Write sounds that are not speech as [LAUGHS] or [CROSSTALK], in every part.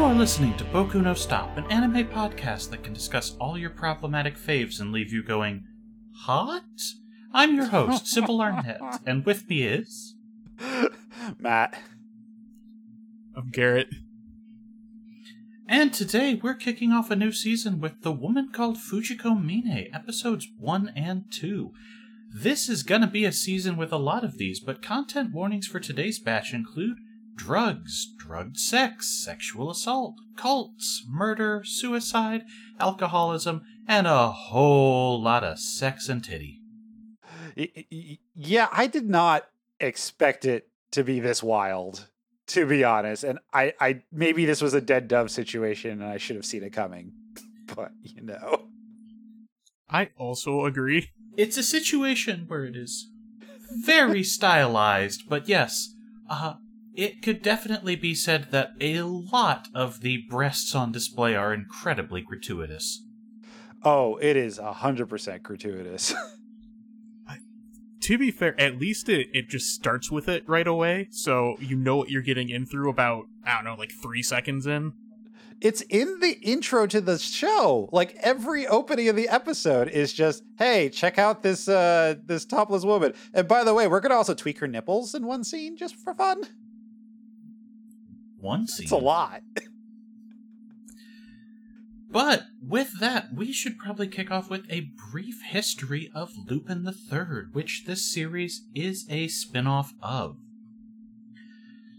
You are listening to Boku no Stop, an anime podcast that can discuss all your problematic faves and leave you going, Hot? I'm your host, Sybil Arnett, [LAUGHS] and with me is. Matt. I'm Garrett. And today we're kicking off a new season with The Woman Called Fujiko Mine, episodes 1 and 2. This is gonna be a season with a lot of these, but content warnings for today's batch include drugs, drugged sex, sexual assault, cults, murder, suicide, alcoholism, and a whole lot of sex and titty. Yeah, I did not expect it to be this wild, to be honest. And I, I maybe this was a dead dove situation and I should have seen it coming. [LAUGHS] But you know. I also agree. It's a situation where it is very stylized, but yes, uh, it could definitely be said that a lot of the breasts on display are incredibly gratuitous. Oh, it is a hundred percent gratuitous. [LAUGHS] to be fair, at least it, it just starts with it right away, so you know what you're getting in through about, I don't know, like three seconds in. It's in the intro to the show. Like every opening of the episode is just, hey, check out this uh this topless woman. And by the way, we're gonna also tweak her nipples in one scene just for fun. One scene. It's a lot. But with that, we should probably kick off with a brief history of Lupin III, which this series is a spin off of.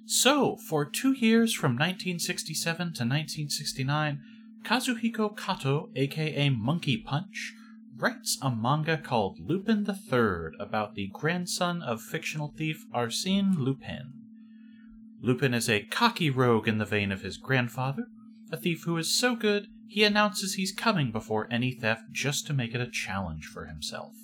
So, for two years from 1967 to 1969, Kazuhiko Kato, aka Monkey Punch, writes a manga called Lupin III about the grandson of fictional thief Arsène Lupin. Lupin is a cocky rogue in the vein of his grandfather, a thief who is so good he announces he's coming before any theft just to make it a challenge for himself.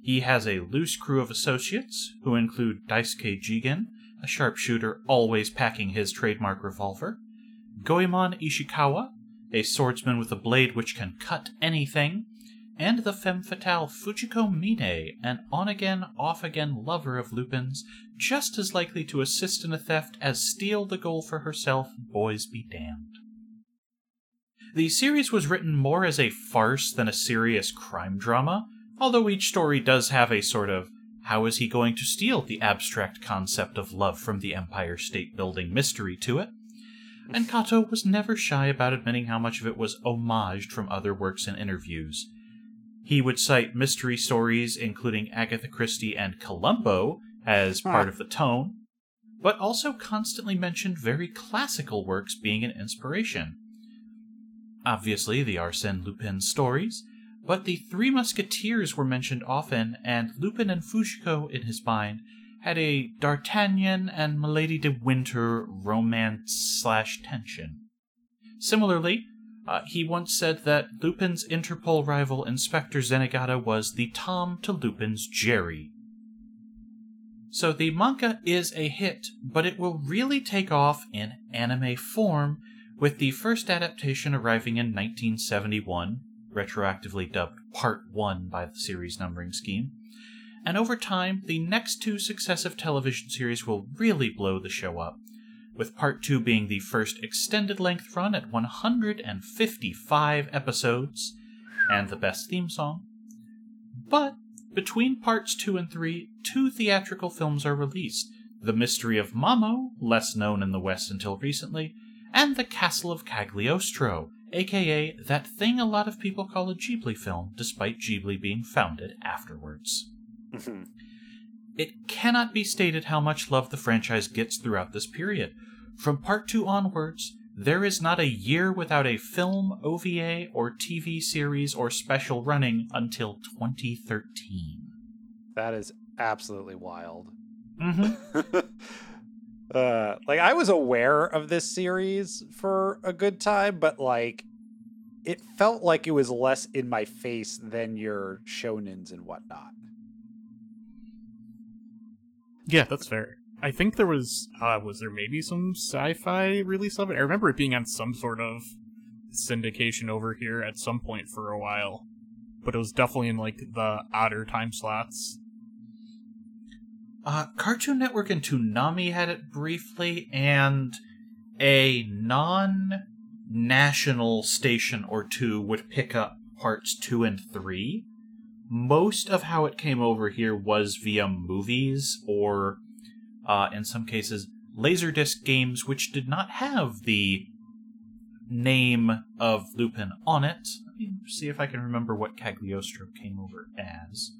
He has a loose crew of associates, who include Daisuke Jigen, a sharpshooter always packing his trademark revolver, Goemon Ishikawa, a swordsman with a blade which can cut anything, and the femme fatale Fujiko Mine, an on again, off again lover of Lupin's, just as likely to assist in a theft as steal the goal for herself, boys be damned. The series was written more as a farce than a serious crime drama, although each story does have a sort of how is he going to steal the abstract concept of love from the Empire State Building mystery to it. And Kato was never shy about admitting how much of it was homaged from other works and interviews. He would cite mystery stories, including Agatha Christie and Columbo, as part of the tone, but also constantly mentioned very classical works being an inspiration. Obviously, the Arsène Lupin stories, but the Three Musketeers were mentioned often, and Lupin and Fujiko in his mind had a D'Artagnan and Milady de Winter romance slash tension. Similarly, uh, he once said that Lupin's Interpol rival Inspector Zenigata was the Tom to Lupin's Jerry. So the manga is a hit, but it will really take off in anime form with the first adaptation arriving in 1971, retroactively dubbed Part 1 by the series numbering scheme. And over time, the next two successive television series will really blow the show up, with Part 2 being the first extended length run at 155 episodes, and the best theme song. But between Parts 2 and 3, two theatrical films are released The Mystery of Mamo, less known in the West until recently, and The Castle of Cagliostro, aka that thing a lot of people call a Ghibli film, despite Ghibli being founded afterwards. [LAUGHS] it cannot be stated how much love the franchise gets throughout this period. From Part 2 onwards, there is not a year without a film, OVA, or TV series or special running until 2013. That is absolutely wild. Mm-hmm. [LAUGHS] uh, like I was aware of this series for a good time, but like it felt like it was less in my face than your shonens and whatnot. Yeah, that's fair. I think there was uh was there maybe some sci-fi release of it? I remember it being on some sort of syndication over here at some point for a while. But it was definitely in like the odder time slots. Uh, Cartoon Network and Toonami had it briefly, and a non national station or two would pick up parts two and three. Most of how it came over here was via movies or, uh, in some cases, Laserdisc games, which did not have the name of Lupin on it. Let me see if I can remember what Cagliostro came over as.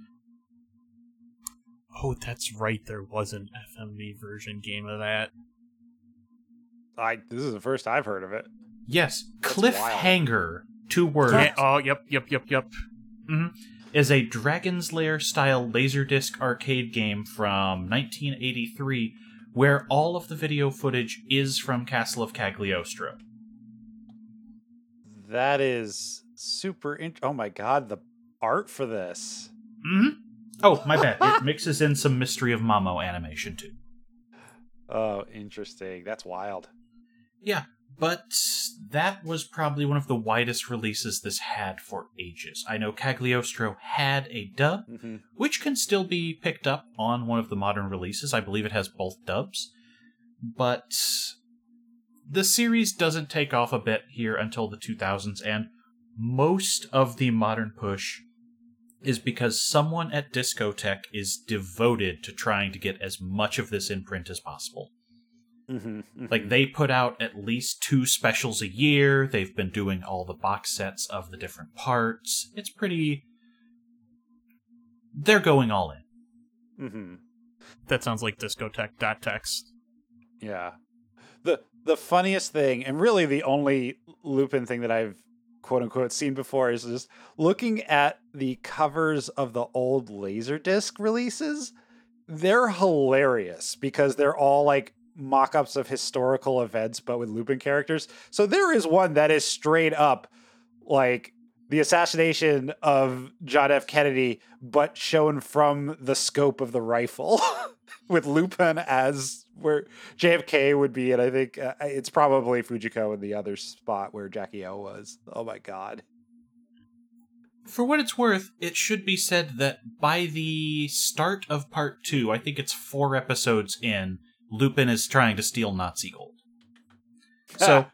Oh, that's right. There was an FMV version game of that. I this is the first I've heard of it. Yes, That's Cliffhanger, two words, Yeah, oh, yep, yep, yep, yep. Is a Dragon's Lair style Laserdisc arcade game from 1983 where all of the video footage is from Castle of Cagliostro. That is super. In- oh my god, the art for this. hmm Oh, my bad. It [LAUGHS] mixes in some Mystery of Mamo animation too. Oh, interesting. That's wild. Yeah, but that was probably one of the widest releases this had for ages. I know Cagliostro had a dub, hmm which can still be picked up on one of the modern releases. I believe it has both dubs. But the series doesn't take off a bit here until the 2000s, and most of the modern push is because someone at Discotek is devoted to trying to get as much of this in print as possible. Hmm Like they put out at least two specials a year. They've been doing all the box sets of the different parts. It's pretty. They're going all in. hmm That sounds like discotheque.text. Yeah. The the funniest thing, and really the only Lupin thing that I've quote unquote seen before is just looking at the covers of the old Laserdisc releases. They're hilarious because they're all like mock-ups of historical events but with Lupin characters. So there is one that is straight up like the assassination of John F. Kennedy, but shown from the scope of the rifle, [LAUGHS] with Lupin as where JFK would be, and I think uh, it's probably Fujiko in the other spot where Jackie O was. Oh my god! For what it's worth, it should be said that by the start of part two, I think it's four episodes in, Lupin is trying to steal Nazi gold. So Ah.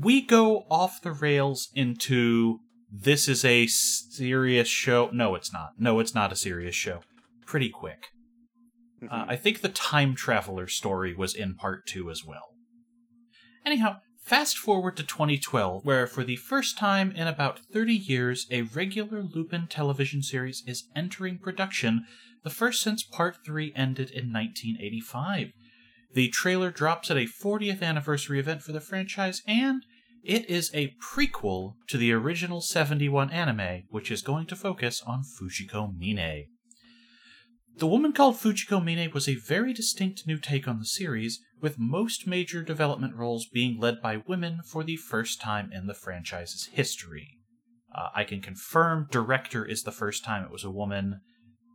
we go off the rails into this is a serious show. No, it's not. No, it's not a serious show. Pretty quick. Uh, I think the time traveler story was in part two as well. Anyhow, fast forward to 2012, where for the first time in about 30 years, a regular Lupin television series is entering production, the first since part three ended in 1985. The trailer drops at a 40th anniversary event for the franchise, and it is a prequel to the original 71 anime, which is going to focus on Fujiko Mine. The Woman Called Fujiko Mine was a very distinct new take on the series, with most major development roles being led by women for the first time in the franchise's history. Uh, I can confirm director is the first time it was a woman,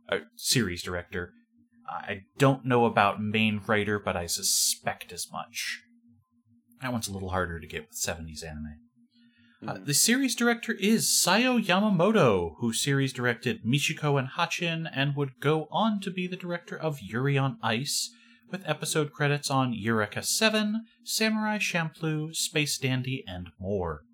uh, series director. I don't know about main writer, but I suspect as much. That one's a little harder to get with 70s anime. Uh, Mhm. the series director is Sayo Yamamoto, who series directed Michiko and Hatchin and would go on to be the director of Yuri on Ice, with episode credits on Eureka 7, Samurai Champloo, Space Dandy, and more.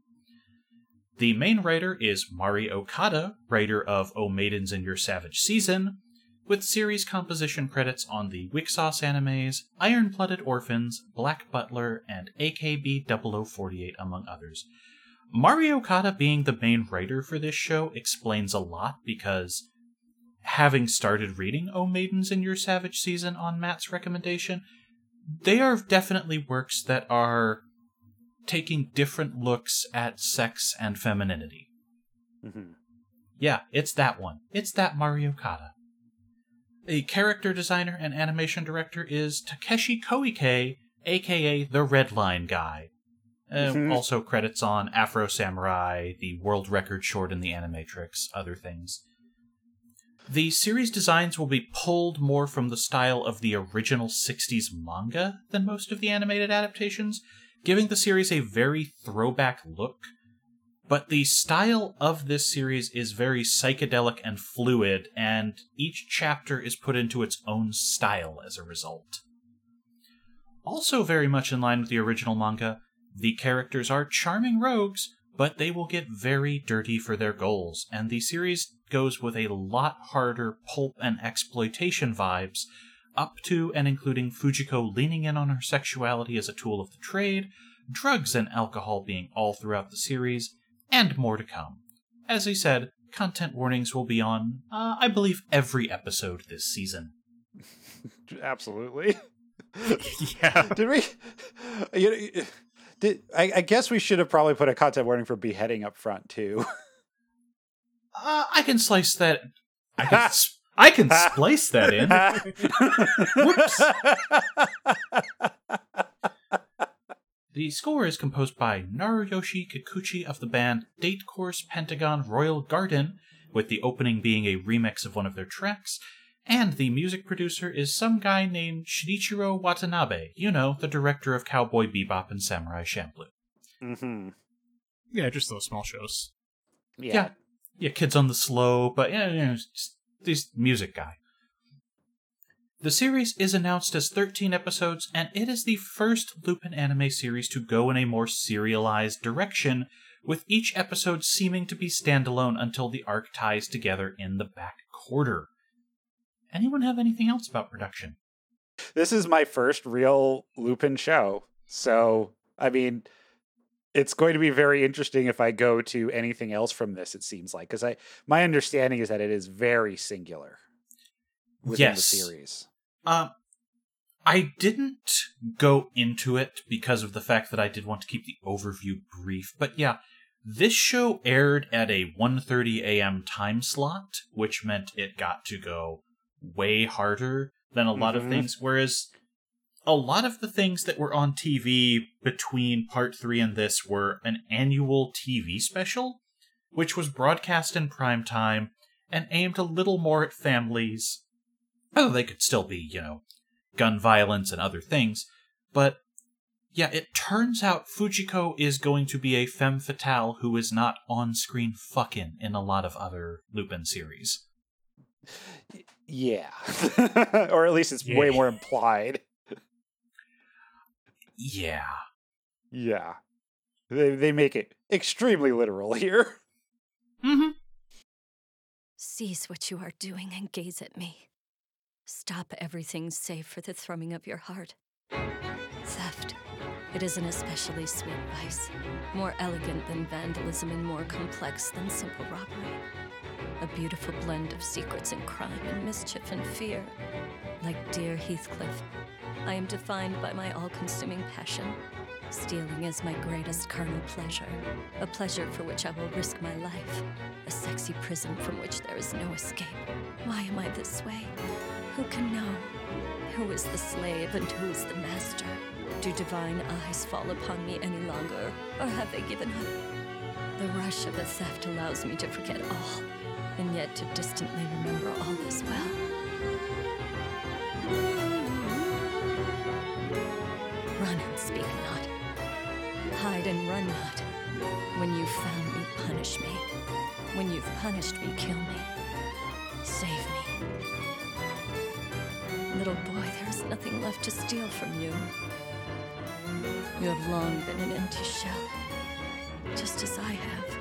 The main writer is Mari Okada, writer of O Maidens in Your Savage Season, with series composition credits on the WIXOSS animes, Iron Blooded Orphans, Black Butler, and AKB 0048, among others. Mari Okada being the main writer for this show explains a lot because having started reading O Maidens in Your Savage Season on Matt's recommendation, they are definitely works that are taking different looks at sex and femininity. Mm-hmm. Yeah, it's that one. It's that Mario Okada. The character designer and animation director is Takeshi Koike, aka the Red Line Guy. Uh, Mhm. Also credits on Afro Samurai, the world record short in the Animatrix, other things. The series designs will be pulled more from the style of the original 60s manga than most of the animated adaptations, giving the series a very throwback look. But the style of this series is very psychedelic and fluid, and each chapter is put into its own style as a result. Also, very much in line with the original manga, the characters are charming rogues, but they will get very dirty for their goals, and the series goes with a lot harder pulp and exploitation vibes, up to and including Fujiko leaning in on her sexuality as a tool of the trade, drugs and alcohol being all throughout the series, and more to come. As I said, content warnings will be on, uh, I believe, every episode this season. [LAUGHS] Absolutely. [LAUGHS] yeah. Did we? You know, did I, I guess we should have probably put a content warning for beheading up front too. Uh, I can slice that. I can. [LAUGHS] s- I can splice that in. [LAUGHS] The score is composed by Naruyoshi Kikuchi of the band Date Course Pentagon Royal Garden, with the opening being a remix of one of their tracks, and the music producer is some guy named Shinichiro Watanabe, you know, the director of Cowboy Bebop and Samurai Champloo. Mm-hmm. Yeah, just those small shows. Yeah. Yeah. Yeah, Kids on the Slope, but yeah, you know, just this music guy. The series is announced as 13 episodes, and it is the first Lupin anime series to go in a more serialized direction, with each episode seeming to be standalone until the arc ties together in the back quarter. Anyone have anything else about production? This is my first real Lupin show. So, I mean, it's going to be very interesting if I go to anything else from this, it seems like. Because I my understanding is that it is very singular within Yes. the series. Um, I didn't go into it because of the fact that I did want to keep the overview brief, but yeah, this show aired at a 1:30 a.m. time slot, which meant it got to go way harder than a lot of Mhm. things whereas a lot of the things that were on TV between part 3 and this were an annual TV special which was broadcast in prime time and aimed a little more at families Oh, they could still be, you know, gun violence and other things. But yeah, it turns out Fujiko is going to be a femme fatale who is not on screen fucking in a lot of other Lupin series. Yeah. [LAUGHS] or at least it's way more implied. Yeah. Yeah. They they make it extremely literal [LAUGHS] here. Mm-hmm. Cease what you are doing and gaze at me. Stop everything save for the thrumming of your heart. It is an especially sweet vice, more elegant than vandalism and more complex than simple robbery. A beautiful blend of secrets and crime and mischief and fear. Like dear Heathcliff, I am defined by my all consuming passion. Stealing is my greatest carnal pleasure, a pleasure for which I will risk my life, a sexy prison from which there is no escape. Why am I this way? Who can know? Who is the slave and who is the master? Do divine eyes fall upon me any longer, or have they given up? The rush of the theft allows me to forget all, and yet to distantly remember all as well. Run and speak not. Hide and run not. When you've found me, punish me. When you've punished me, kill me. Save me. Little boy, there is nothing left to steal from you. You have long been an empty shell, just as I have.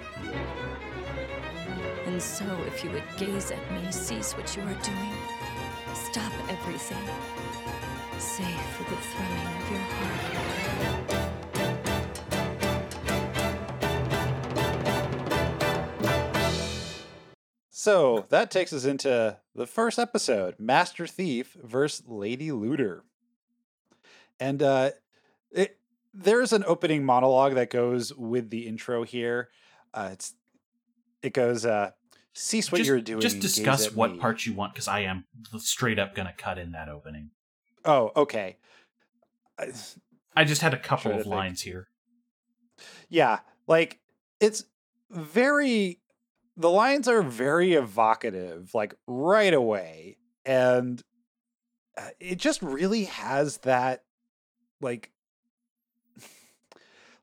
And so, if you would gaze at me, cease what you are doing, stop everything, save for the thrumming of your heart. So that takes us into the first episode Master Thief versus Lady Looter. And uh, it, there's an opening monologue that goes with the intro here. Uh, it's it goes, uh, cease what just, you're doing. Just discuss what me." parts you want, because I am straight up going to cut in that opening. Oh, okay. I- I just had a couple of think. lines here. yeah, like it's very the lines are very evocative like right away and uh, it just really has that like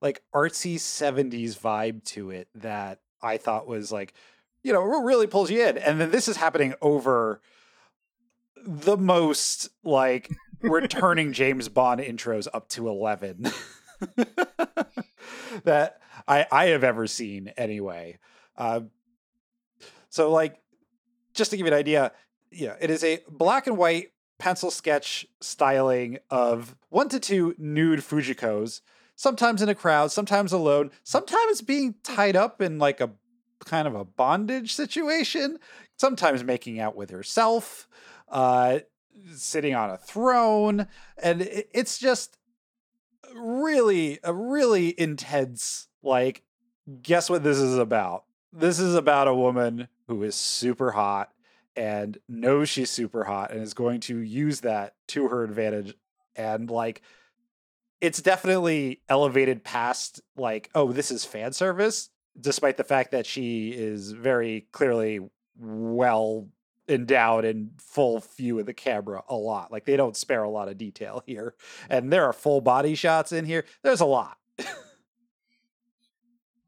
like artsy 70s vibe to it that I thought was like you know really pulls you in and then this is happening over the most like we're turning [LAUGHS] James Bond intros up to 11 [LAUGHS] that I, I have ever seen anyway. Uh, so, like, just to give you an idea, yeah, it is a black and white pencil sketch styling of one to two nude Fujikos, sometimes in a crowd, sometimes alone, sometimes being tied up in like a kind of a bondage situation, sometimes making out with herself, uh, sitting on a throne. And it's just really, a really intense, like, guess what this is about? This is about a woman who is super hot and knows she's super hot and is going to use that to her advantage and like it's definitely elevated past like oh this is fan service despite the fact that she is very clearly well endowed and full view of the camera a lot. Like they don't spare a lot of detail here. And there are full body shots in here. There's a lot. [LAUGHS]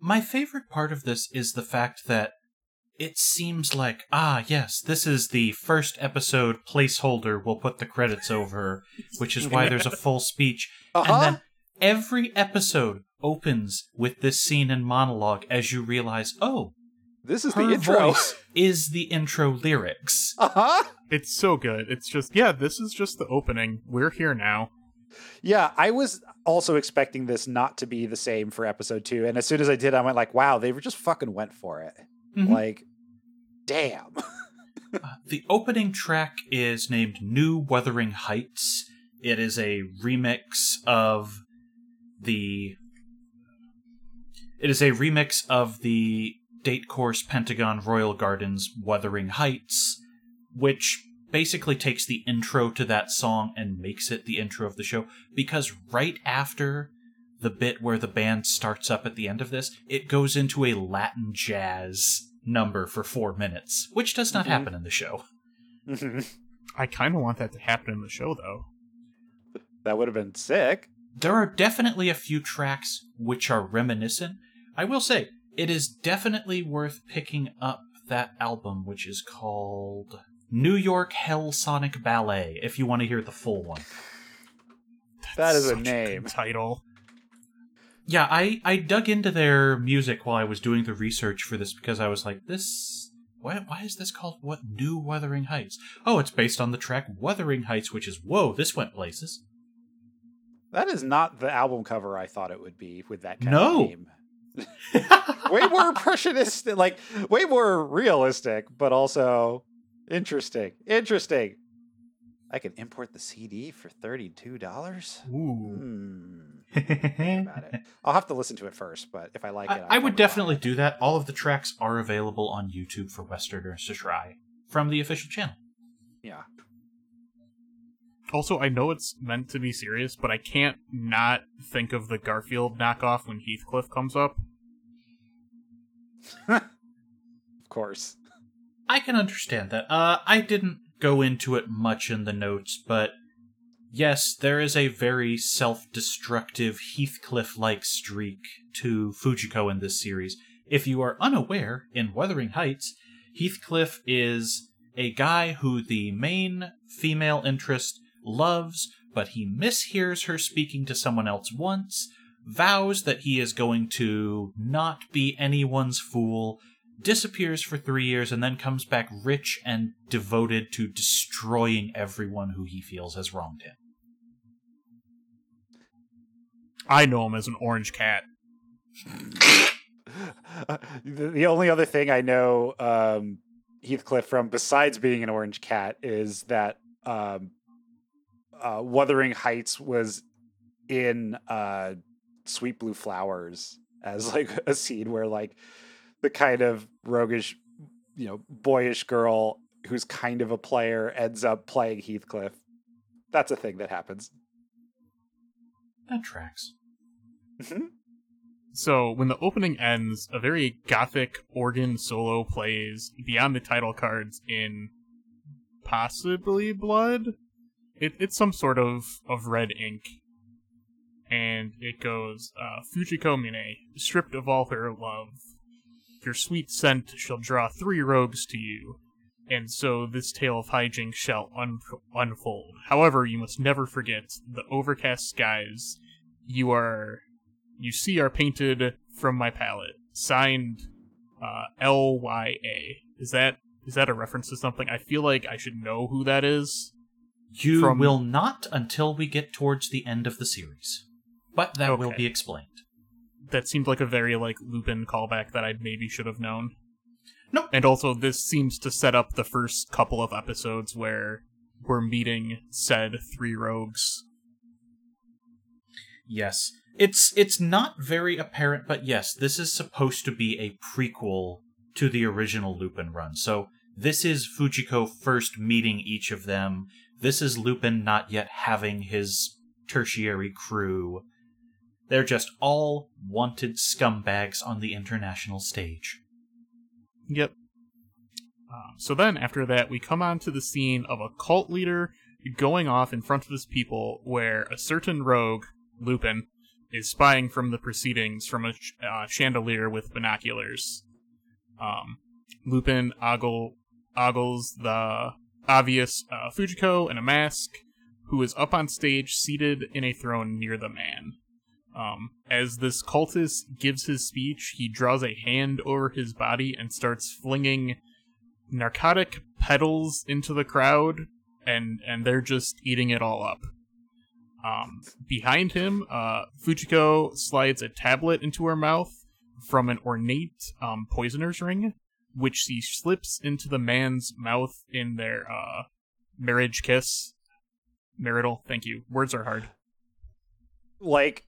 My favorite part of this is the fact that it seems like ah yes this is the first episode placeholder we'll put the credits over which is why there's a full speech uh-huh. and then every episode opens with this scene and monologue as you realize oh this is her the intro voice is the intro lyrics uh-huh It's so good. It's just yeah, this is just the opening. We're here now. yeah i was also expecting this not to be the same for episode two and as soon as i did i went like wow they just fucking went for it Mhm. like damn [LAUGHS] Uh, the opening track is named New Wuthering Heights. It is a remix of the. It is a remix of the Date Course Pentagon Royal Gardens Wuthering Heights, which basically takes the intro to that song and makes it the intro of the show. Because right after the bit where the band starts up at the end of this, it goes into a Latin jazz number for four minutes, which does not Mhm. happen in the show. I kind of want that to happen in the show though. that would have been sick There are definitely a few tracks which are reminiscent. I will say, it is definitely worth picking up that album, which is called New York Hell Sonic Ballet, if you want to hear the full one. That is a Such good name. title. Yeah, I, I dug into their music while I was doing the research for this because I was like, this. Why, why is this called what New Wuthering Heights? Oh, it's based on the track Wuthering Heights, which is whoa, this went places. That is not the album cover I thought it would be with that kind No. of name. [LAUGHS] way more impressionistic, like way more realistic, but also interesting. Interesting. I can import the CD for thirty-two dollars. Ooh. Hmm. [LAUGHS] About it. I'll have to listen to it first, but if I like it, I, I'll I would definitely do that. All of the tracks are available on YouTube for Westerners to try from the official channel. Yeah. Also, I know it's meant to be serious, but I can't not think of the Garfield knockoff when Heathcliff comes up. [LAUGHS] Of course. I can understand that. Uh, I didn't go into it much in the notes, but yes, there is a very self-destructive Heathcliff-like streak to Fujiko in this series. If you are unaware, in Wuthering Heights, Heathcliff is a guy who the main female interest loves, but he mishears her speaking to someone else once, vows that he is going to not be anyone's fool, disappears for three years, and then comes back rich and devoted to destroying everyone who he feels has wronged him. I know him as an orange cat. the, the only other thing I know um, Heathcliff from, besides being an orange cat, is that um, uh, Wuthering Heights was in uh, Sweet Blue Flowers as like [LAUGHS] a scene where like the kind of roguish, you know, boyish girl who's kind of a player ends up playing Heathcliff. That's a thing that happens. That tracks. So, when the opening ends, a very gothic organ solo plays beyond the title cards in possibly blood. It, it's some sort of, of red ink. And it goes, uh, Fujiko Mine, stripped of all her love. Your sweet scent shall draw three rogues to you. and so this tale of hijinks shall un- unfold. However, you must never forget the overcast skies you are you see are painted from my palette. Signed uh, L Y A. Is that is that a reference to something? I feel like I should know who that is. You From- will not until we get towards the end of the series. But that will be explained. That seemed like a very like Lupin callback that I maybe should have known. Nope. And also, this seems to set up the first couple of episodes where we're meeting said three rogues. Yes. It's it's not very apparent, but yes, this is supposed to be a prequel to the original Lupin run. So this is Fujiko first meeting each of them. This is Lupin not yet having his tertiary crew. They're just all wanted scumbags on the international stage. Yep. Um, so then, after that, we come on to the scene of a cult leader going off in front of his people, where a certain rogue, Lupin, is spying from the proceedings from a uh, chandelier with binoculars. Um, Lupin ogle, ogles the obvious uh, Fujiko in a mask, who is up on stage seated in a throne near the man. Um, as this cultist gives his speech, he draws a hand over his body and starts flinging narcotic petals into the crowd, and and they're just eating it all up. Um, behind him, uh, Fujiko slides a tablet into her mouth from an ornate um, poisoner's ring, which she slips into the man's mouth in their uh, marriage kiss. Marital, thank you. Words are hard. like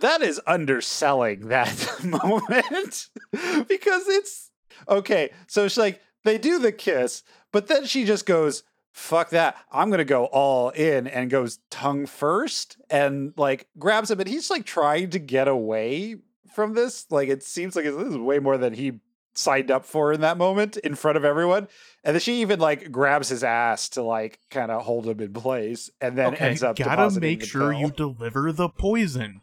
that is underselling that [LAUGHS] moment [LAUGHS] because it's okay so she's like they do the kiss but then she just goes fuck that i'm gonna go all in and goes tongue first and like grabs him and he's like trying to get away from this like it seems like this is way more than he signed up for in that moment in front of everyone and then she even like grabs his ass to like kind of hold him in place and then Okay, ends up Gotta make sure pill. you deliver the poison.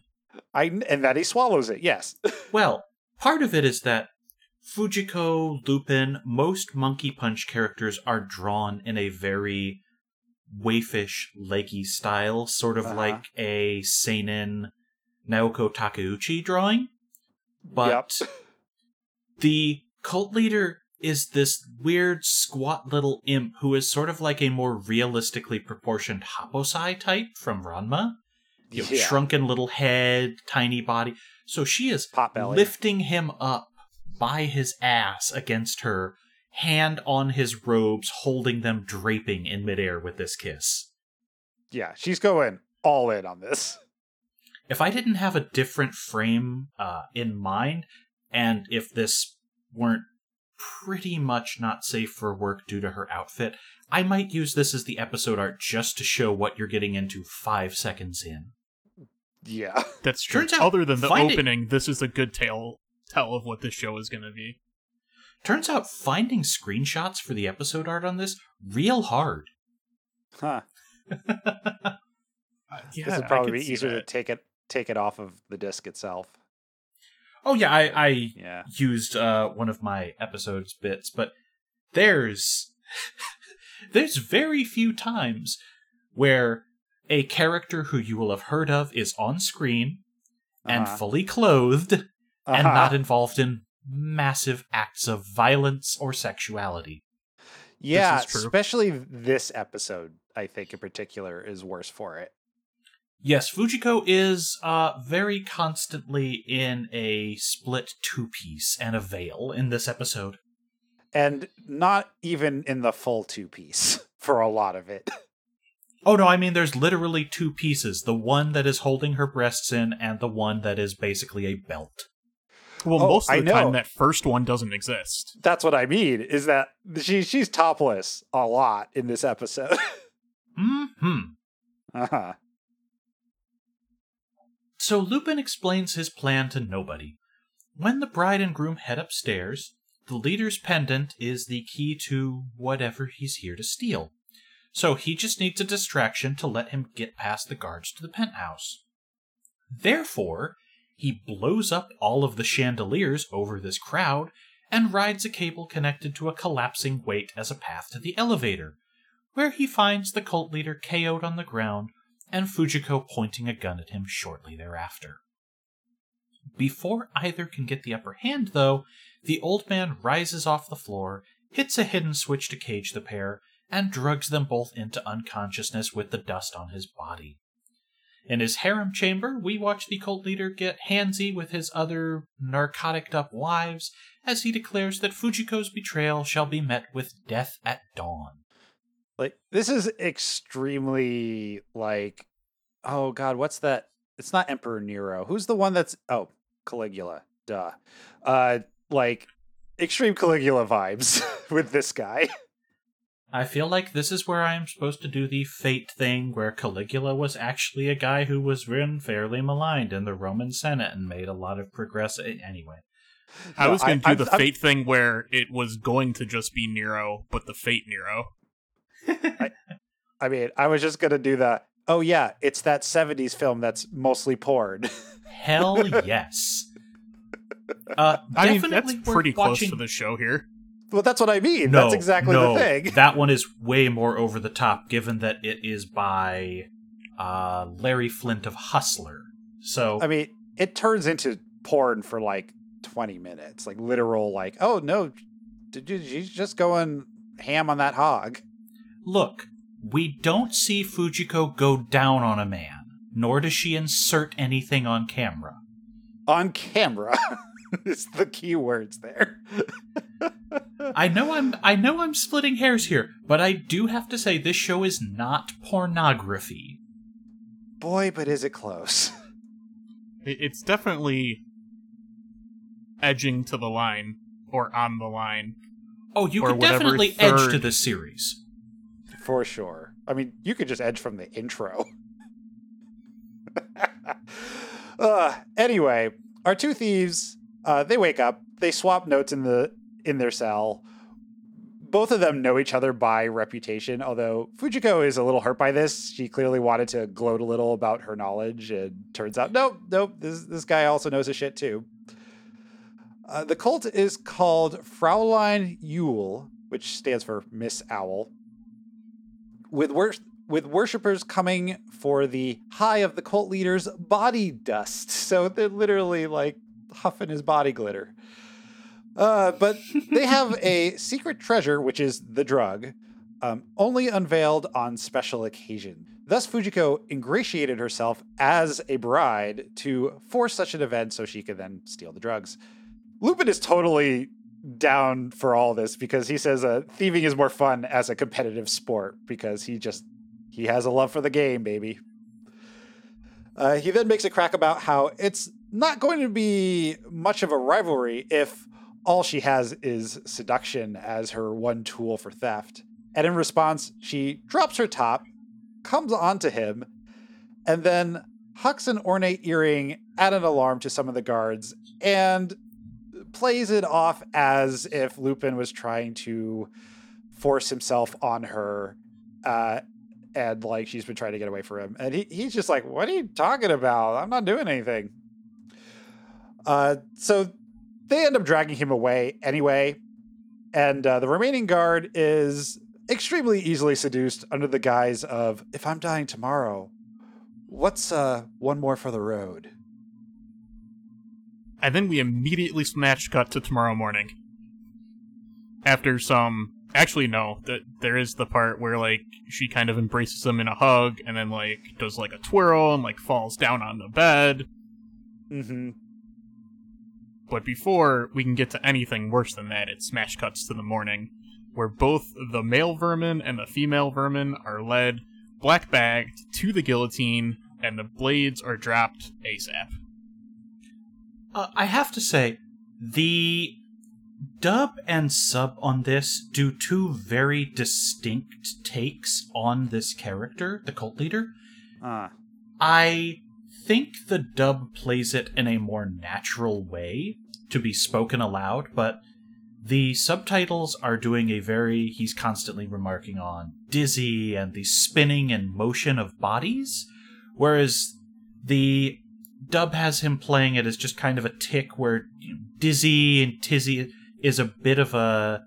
I and that he swallows it. Yes. [LAUGHS] Well, part of it is that Fujiko, Lupin, most Monkey Punch characters are drawn in a very waifish, leggy style, sort of Uh-huh. like a seinen Naoko Takeuchi drawing. But [LAUGHS] the cult leader is this weird, squat little imp who is sort of like a more realistically proportioned Happosai type from Ranma. You know, Yeah. shrunken little head, tiny body. So she is lifting him up by his ass against her, hand on his robes, holding them draping in midair with this kiss. Yeah, she's going all in on this. If I didn't have a different frame uh, in mind, and if this weren't pretty much not safe for work due to her outfit, I might use this as the episode art just to show what you're getting into five seconds in. Yeah. [LAUGHS] That's true. Turns out Other than the finding- opening, this is a good tale tell of what this show is going to be. Turns out finding screenshots for the episode art on this real hard. Huh. [LAUGHS] yeah, this would probably be see easier to take it take it off of the disc itself. Oh yeah, I, I Yeah. used uh, one of my episodes bits, but there's [LAUGHS] there's very few times where a character who you will have heard of is on screen and Uh-huh. fully clothed and Uh-huh. not involved in massive acts of violence or sexuality. Yeah, is true. especially this episode, I think in particular is worse for it. Yes, Fujiko is uh, very constantly in a split two piece and a veil in this episode. And not even in the full two piece [LAUGHS] for a lot of it. Oh no, I mean there's literally two pieces. The one that is holding her breasts in and the one that is basically a belt. Well, Oh, most of I the time, that first one doesn't exist. That's what I mean, is that she she's topless a lot in this episode. [LAUGHS] Hmm. uh-huh. So Lupin explains his plan to nobody. When the bride and groom head upstairs, the leader's pendant is the key to whatever he's here to steal. So he just needs a distraction to let him get past the guards to the penthouse. Therefore, he blows up all of the chandeliers over this crowd and rides a cable connected to a collapsing weight as a path to the elevator, where he finds the cult leader KO'd on the ground and Fujiko pointing a gun at him shortly thereafter. Before either can get the upper hand, though, the old man rises off the floor, hits a hidden switch to cage the pair, and drugs them both into unconsciousness with the dust on his body. In his harem chamber, we watch the cult leader get handsy with his other narcoticed up wives as he declares that Fujiko's betrayal shall be met with death at dawn. Like this is extremely like oh god, what's that? It's not Emperor Nero. Who's the one that's oh, Caligula. Duh. Uh like extreme Caligula vibes [LAUGHS] with this guy. I feel like this is where I am supposed to do the fate thing where Caligula was actually a guy who was been fairly maligned in the Roman Senate and made a lot of progress anyway. I was going to do I'm- the I'm- fate thing where it was going to just be Nero, but the fate Nero. [LAUGHS] I mean, I was just gonna do that. oh yeah, it's that 70s film that's mostly porn. [LAUGHS] Hell yes. Uh, I mean, that's worth pretty close watching- to the show here. Well, that's what I mean. No, that's exactly no, the thing. [LAUGHS] that one is way more over the top, given that it is by uh, Larry Flynt of Hustler. So I mean, it turns into porn for like 20 minutes, like literal, like, oh no, did you, she's just going ham on that hog. Look, we don't see Fujiko go down on a man, nor does she insert anything on camera. On camera [LAUGHS] [LAUGHS] is the key words there. I know I'm I know I'm splitting hairs here, but I do have to say this show is not pornography. Boy, but is it close. It's definitely edging to the line or on the line. Oh, you could whatever definitely edge to third- this series. For sure. I mean, you could just edge from the intro. [LAUGHS] uh, anyway, our two thieves, uh, they wake up, they swap notes in the in their cell. Both of them know each other by reputation, although Fujiko is a little hurt by this. She clearly wanted to gloat a little about her knowledge, and turns out, nope, nope, this, this guy also knows his shit too. Uh, the cult is called Fraulein Eule, which stands for Miss Owl with wor- with worshippers coming for the high of the cult leader's body dust. [LAUGHS] So they're literally like huffing his body glitter. Uh, but they have [LAUGHS] a secret treasure, which is the drug, um, only unveiled on special occasion. Thus, Fujiko ingratiated herself as a bride to force such an event so she could then steal the drugs. Lupin is totally down for all this because he says uh, thieving is more fun as a competitive sport because he just he has a love for the game, baby. Uh, he then makes a crack about how it's not going to be much of a rivalry if all she has is seduction as her one tool for theft. And in response, she drops her top, comes onto him, and then hucks an ornate earring at an alarm to some of the guards and plays it off as if Lupin was trying to force himself on her, uh, and like she's been trying to get away from him. And he, he's just like, "What are you talking about? I'm not doing anything." Uh, so they end up dragging him away anyway, and uh, the remaining guard is extremely easily seduced under the guise of, "If I'm dying tomorrow, what's uh one more for the road?" And then we immediately smash cut to tomorrow morning. After some actually no, that there is the part where like she kind of embraces him in a hug and then like does like a twirl and like falls down on the bed. Mm-hmm. But before we can get to anything worse than that, it smash cuts to the morning, where both the male vermin and the female vermin are led black bagged to the guillotine, and the blades are dropped ASAP. Uh, I have to say, the dub and sub on this do two very distinct takes on this character, the cult leader. Uh, I think the dub plays it in a more natural way to be spoken aloud, but the subtitles are doing a very, he's constantly remarking on dizzy and the spinning and motion of bodies, whereas the dub has him playing it as just kind of a tick where you know, dizzy and tizzy. is a bit of a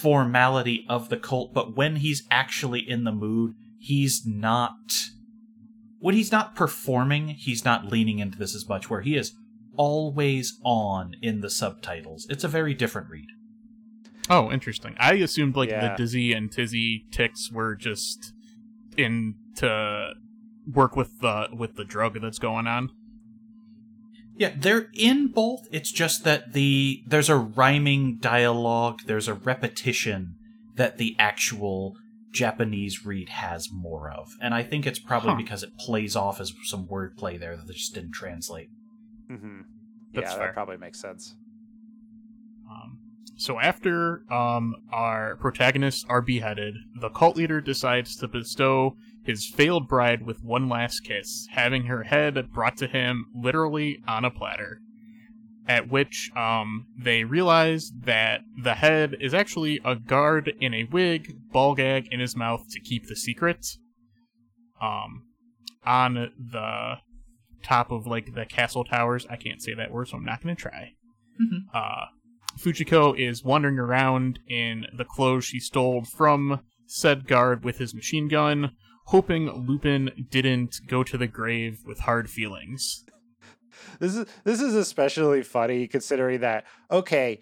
formality of the cult, but when he's actually in the mood, he's not. When he's not performing, he's not leaning into this as much, where he is always on in the subtitles. It's a very different read. Oh, interesting. I assumed like Yeah. the Dizzy and Tizzy ticks were just in to work with the with the drug that's going on. Yeah, they're in both. It's just that the there's a rhyming dialogue, there's a repetition that the actual Japanese read has more of. And I think it's probably Huh. because it plays off as some wordplay there that just didn't translate. Mm-hmm. That's yeah, fair. that probably makes sense. Um, so after um, our protagonists are beheaded, the cult leader decides to bestow his failed bride with one last kiss, having her head brought to him literally on a platter. At which um, they realize that the head is actually a guard in a wig, ball gag in his mouth to keep the secret. Um, on the top of like the castle towers. I can't say that word, so I'm not going to try. Mhm. Uh, Fujiko is wandering around in the clothes she stole from said guard with his machine gun, hoping Lupin didn't go to the grave with hard feelings. This is this is especially funny considering that okay,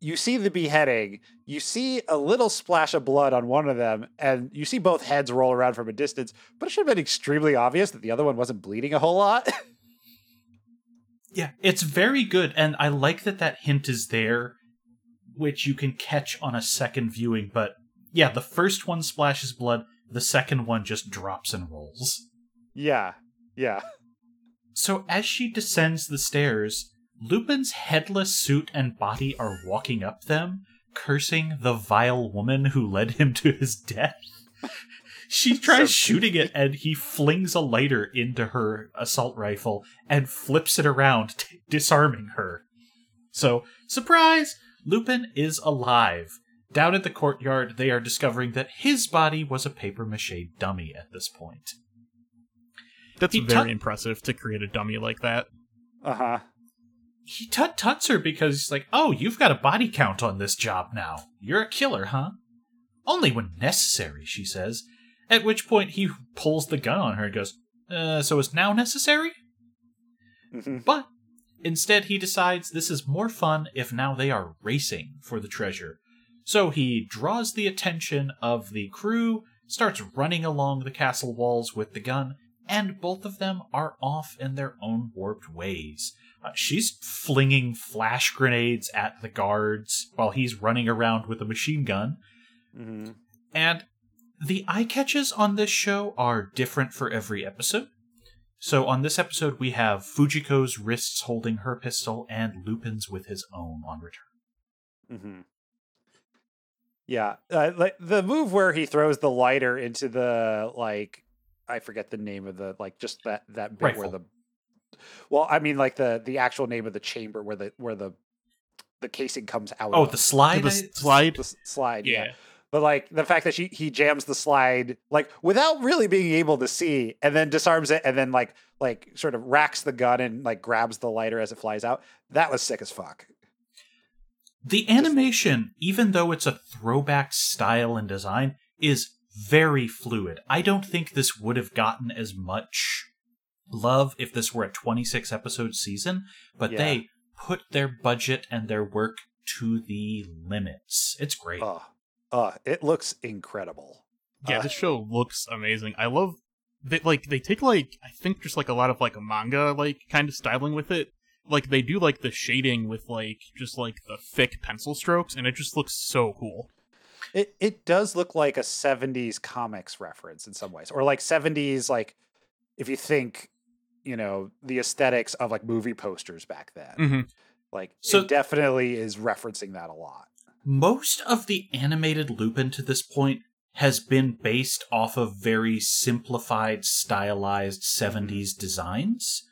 you see the beheading, you see a little splash of blood on one of them, and you see both heads roll around from a distance, but it should have been extremely obvious that the other one wasn't bleeding a whole lot. [LAUGHS] Yeah, it's very good, and I like that that hint is there, which you can catch on a second viewing. But yeah, the first one splashes blood, the second one just drops and rolls. yeah. Yeah. So as she descends the stairs, Lupin's headless suit and body are walking up them, cursing the vile woman who led him to his death. [LAUGHS] She tries shooting it, and he flings a lighter into her assault rifle and flips it around, t- disarming her. So, surprise! Lupin is alive. Down at the courtyard, they are discovering that his body was a papier mache dummy at this point. That's He very tu- impressive to create a dummy like that. Uh-huh. he tut tuts her because he's like, "Oh, you've got a body count on this job now. You're a killer, huh?" Only when necessary, she says. At which point he pulls the gun on her and goes, uh, "So it's now necessary?" hmm But instead, he decides this is more fun if now they are racing for the treasure. So he draws the attention of the crew, starts running along the castle walls with the gun, and both of them are off in their own warped ways. Uh, she's flinging flash grenades at the guards while he's running around with a machine gun. Mm-hmm. And the eye catches on this show are different for every episode. So on this episode, we have Fujiko's wrists holding her pistol and Lupin's with his own on return. Mm-hmm. Yeah, uh, like the move where he throws the lighter into the like, I forget the name of the like just that that bit where the. Well, I mean, like the the actual name of the chamber where the where the the casing comes out. Oh, of. the slide. the slide. the slide. Yeah. yeah. But like the fact that she he jams the slide like without really being able to see, and then disarms it, and then like like sort of racks the gun and like grabs the lighter as it flies out. That was sick as fuck. The animation, even though it's a throwback style and design, is very fluid. I don't think this would have gotten as much love if this were a 26 episode season, but Yeah. they put their budget and their work to the limits. It's great. Uh, uh, it looks incredible. Yeah, Uh, this show looks amazing. I love they like they take like I think just like a lot of like a manga like kind of styling with it. Like they do like the shading with like just like the thick pencil strokes and it just looks so cool. It it does look like a 70s comics reference in some ways. Or like 70s like if you think, you know, the aesthetics of like movie posters back then. Mhm. Like So- it definitely is referencing that a lot. Most of the animated Lupin to this point has been based off of very simplified, stylized 70s designs.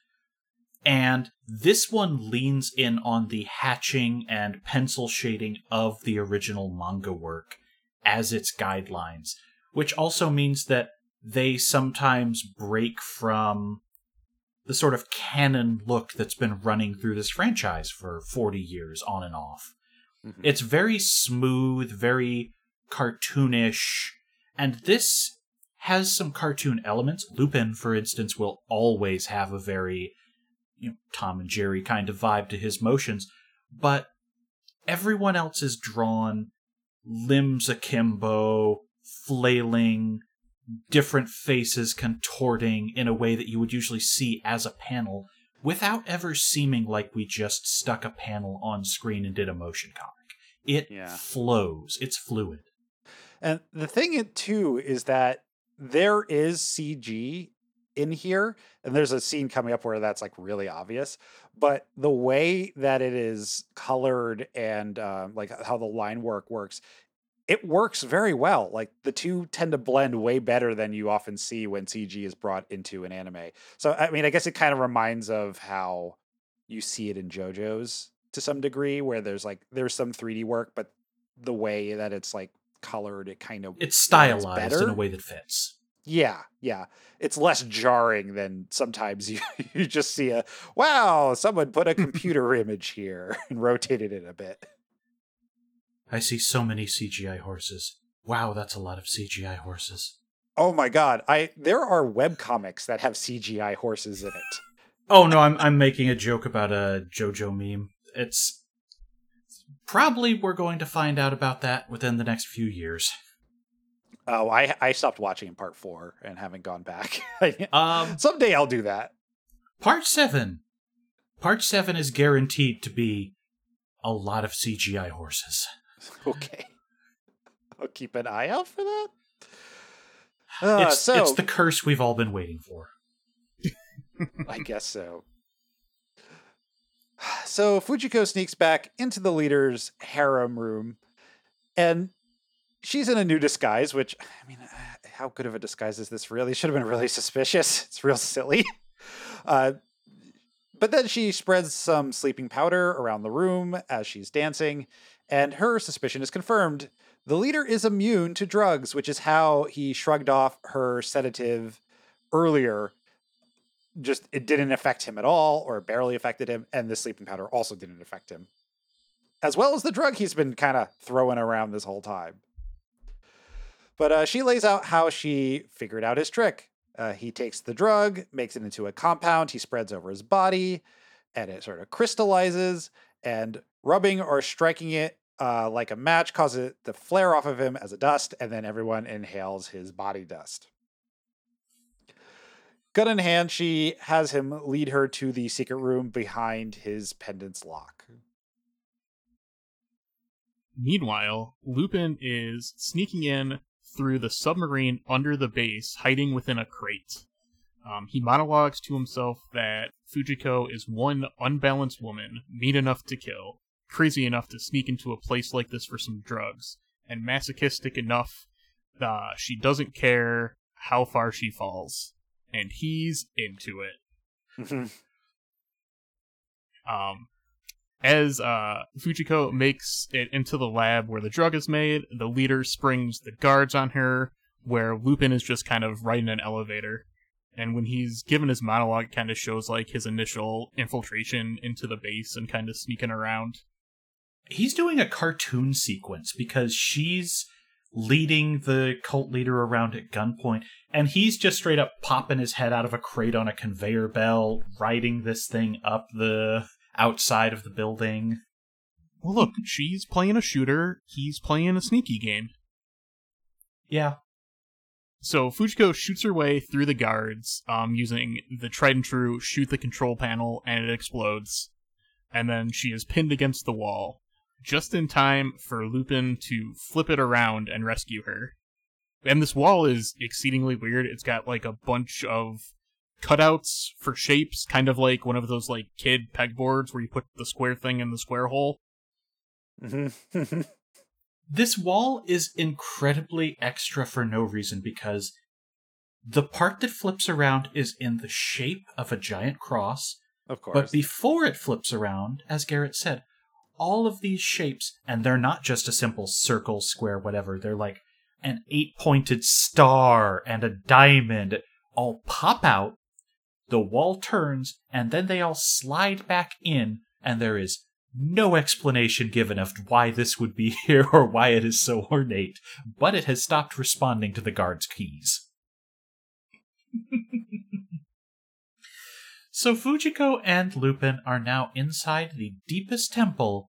And this one leans in on the hatching and pencil shading of the original manga work as its guidelines, which also means that they sometimes break from the sort of canon look that's been running through this franchise for 40 years on and off Mhm. It's very smooth, very cartoonish, and this has some cartoon elements. Lupin, for instance, will always have a very you know, Tom and Jerry kind of vibe to his motions, but everyone else is drawn limbs akimbo, flailing, different faces contorting in a way that you would usually see as a panel without ever seeming like we just stuck a panel on screen and did a motion comic. It Yeah. flows, it's fluid. And the thing it- too is that there is CG in here, and there's a scene coming up where that's like really obvious. But the way that it is colored and um, like how the line work works, it works very well. Like the two tend to blend way better than you often see when CG is brought into an anime. So I mean, I guess it kind of reminds of how you see it in JoJo's to some degree, where there's like there's some 3D work, but the way that it's like colored, it kind of It's stylized in a way that fits. Yeah, yeah. It's less jarring than sometimes [LAUGHS] you, you just see a wow, someone put a [LAUGHS] computer image here and rotated it a bit. I see so many CGI horses. Wow, that's a lot of CGI horses. Oh my god, I there are webcomics that have CGI horses in it. Oh no, I'm I'm making a joke about a JoJo meme. It's probably we're going to find out about that within the next few years. Oh, I I stopped watching in part 4 and haven't gone back. [LAUGHS] Um, Someday I'll do that. part seven. Part seven is guaranteed to be a lot of CGI horses. [LAUGHS] Okay. I'll keep an eye out for that. Uh, it's so it's the curse we've all been waiting for. [LAUGHS] I guess so. [SIGHS] So Fujiko sneaks back into the leader's harem room, and she's in a new disguise. Which I mean, uh, how good of a disguise is this? Really, should have been really [LAUGHS] suspicious. It's real silly. [LAUGHS] Uh, but then she spreads some sleeping powder around the room as she's dancing, and her suspicion is confirmed. The leader is immune to drugs, which is how he shrugged off her sedative earlier just it didn't affect him at all or barely affected him and the sleeping powder also didn't affect him as well as the drug he's been kind of throwing around this whole time but uh, she lays out how she figured out his trick uh, he takes the drug makes it into a compound he spreads over his body and it sort of crystallizes and rubbing or striking it uh, like a match causes it to flare off of him as a dust and then everyone inhales his body dust Gun in hand, she has him lead her to the secret room behind his pendant's lock. Meanwhile, Lupin is sneaking in through the submarine under the base, hiding within a crate. Um, he monologues to himself that Fujiko is one unbalanced woman, mean enough to kill, crazy enough to sneak into a place like this for some drugs, and masochistic enough that she doesn't care how far she falls. And he's into it. [LAUGHS] Um, as uh, Fujiko makes it into the lab where the drug is made, the leader springs the guards on her, where Lupin is just kind of riding an elevator. And when he's given his monologue, it kind of shows like his initial infiltration into the base and kind of sneaking around. He's doing a cartoon sequence because she's leading the cult leader around at gunpoint, and he's just straight up popping his head out of a crate on a conveyor belt, riding this thing up the outside of the building. Well, look, she's playing a shooter, he's playing a sneaky game. Yeah. So Fujiko shoots her way through the guards, um, using the tried and true shoot the control panel, and it explodes. And then she is pinned against the wall, just in time for Lupin to flip it around and rescue her. And this wall is exceedingly weird. It's got like a bunch of cutouts for shapes, kind of like one of those like kid pegboards where you put the square thing in the square hole. Mhm. [LAUGHS] This wall is incredibly extra for no reason because the part that flips around is in the shape of a giant cross, of course. but before it flips around, as Garrett said, all of these shapes, and they're not just a simple circle, square, whatever, they're like an eight pointed star and a diamond all pop out, the wall turns, and then they all slide back in, and there is no explanation given of why this would be [LAUGHS] here or why it is so ornate, but it has stopped responding to the guard's keys. [LAUGHS] so Fujiko and Lupin are now inside the deepest temple,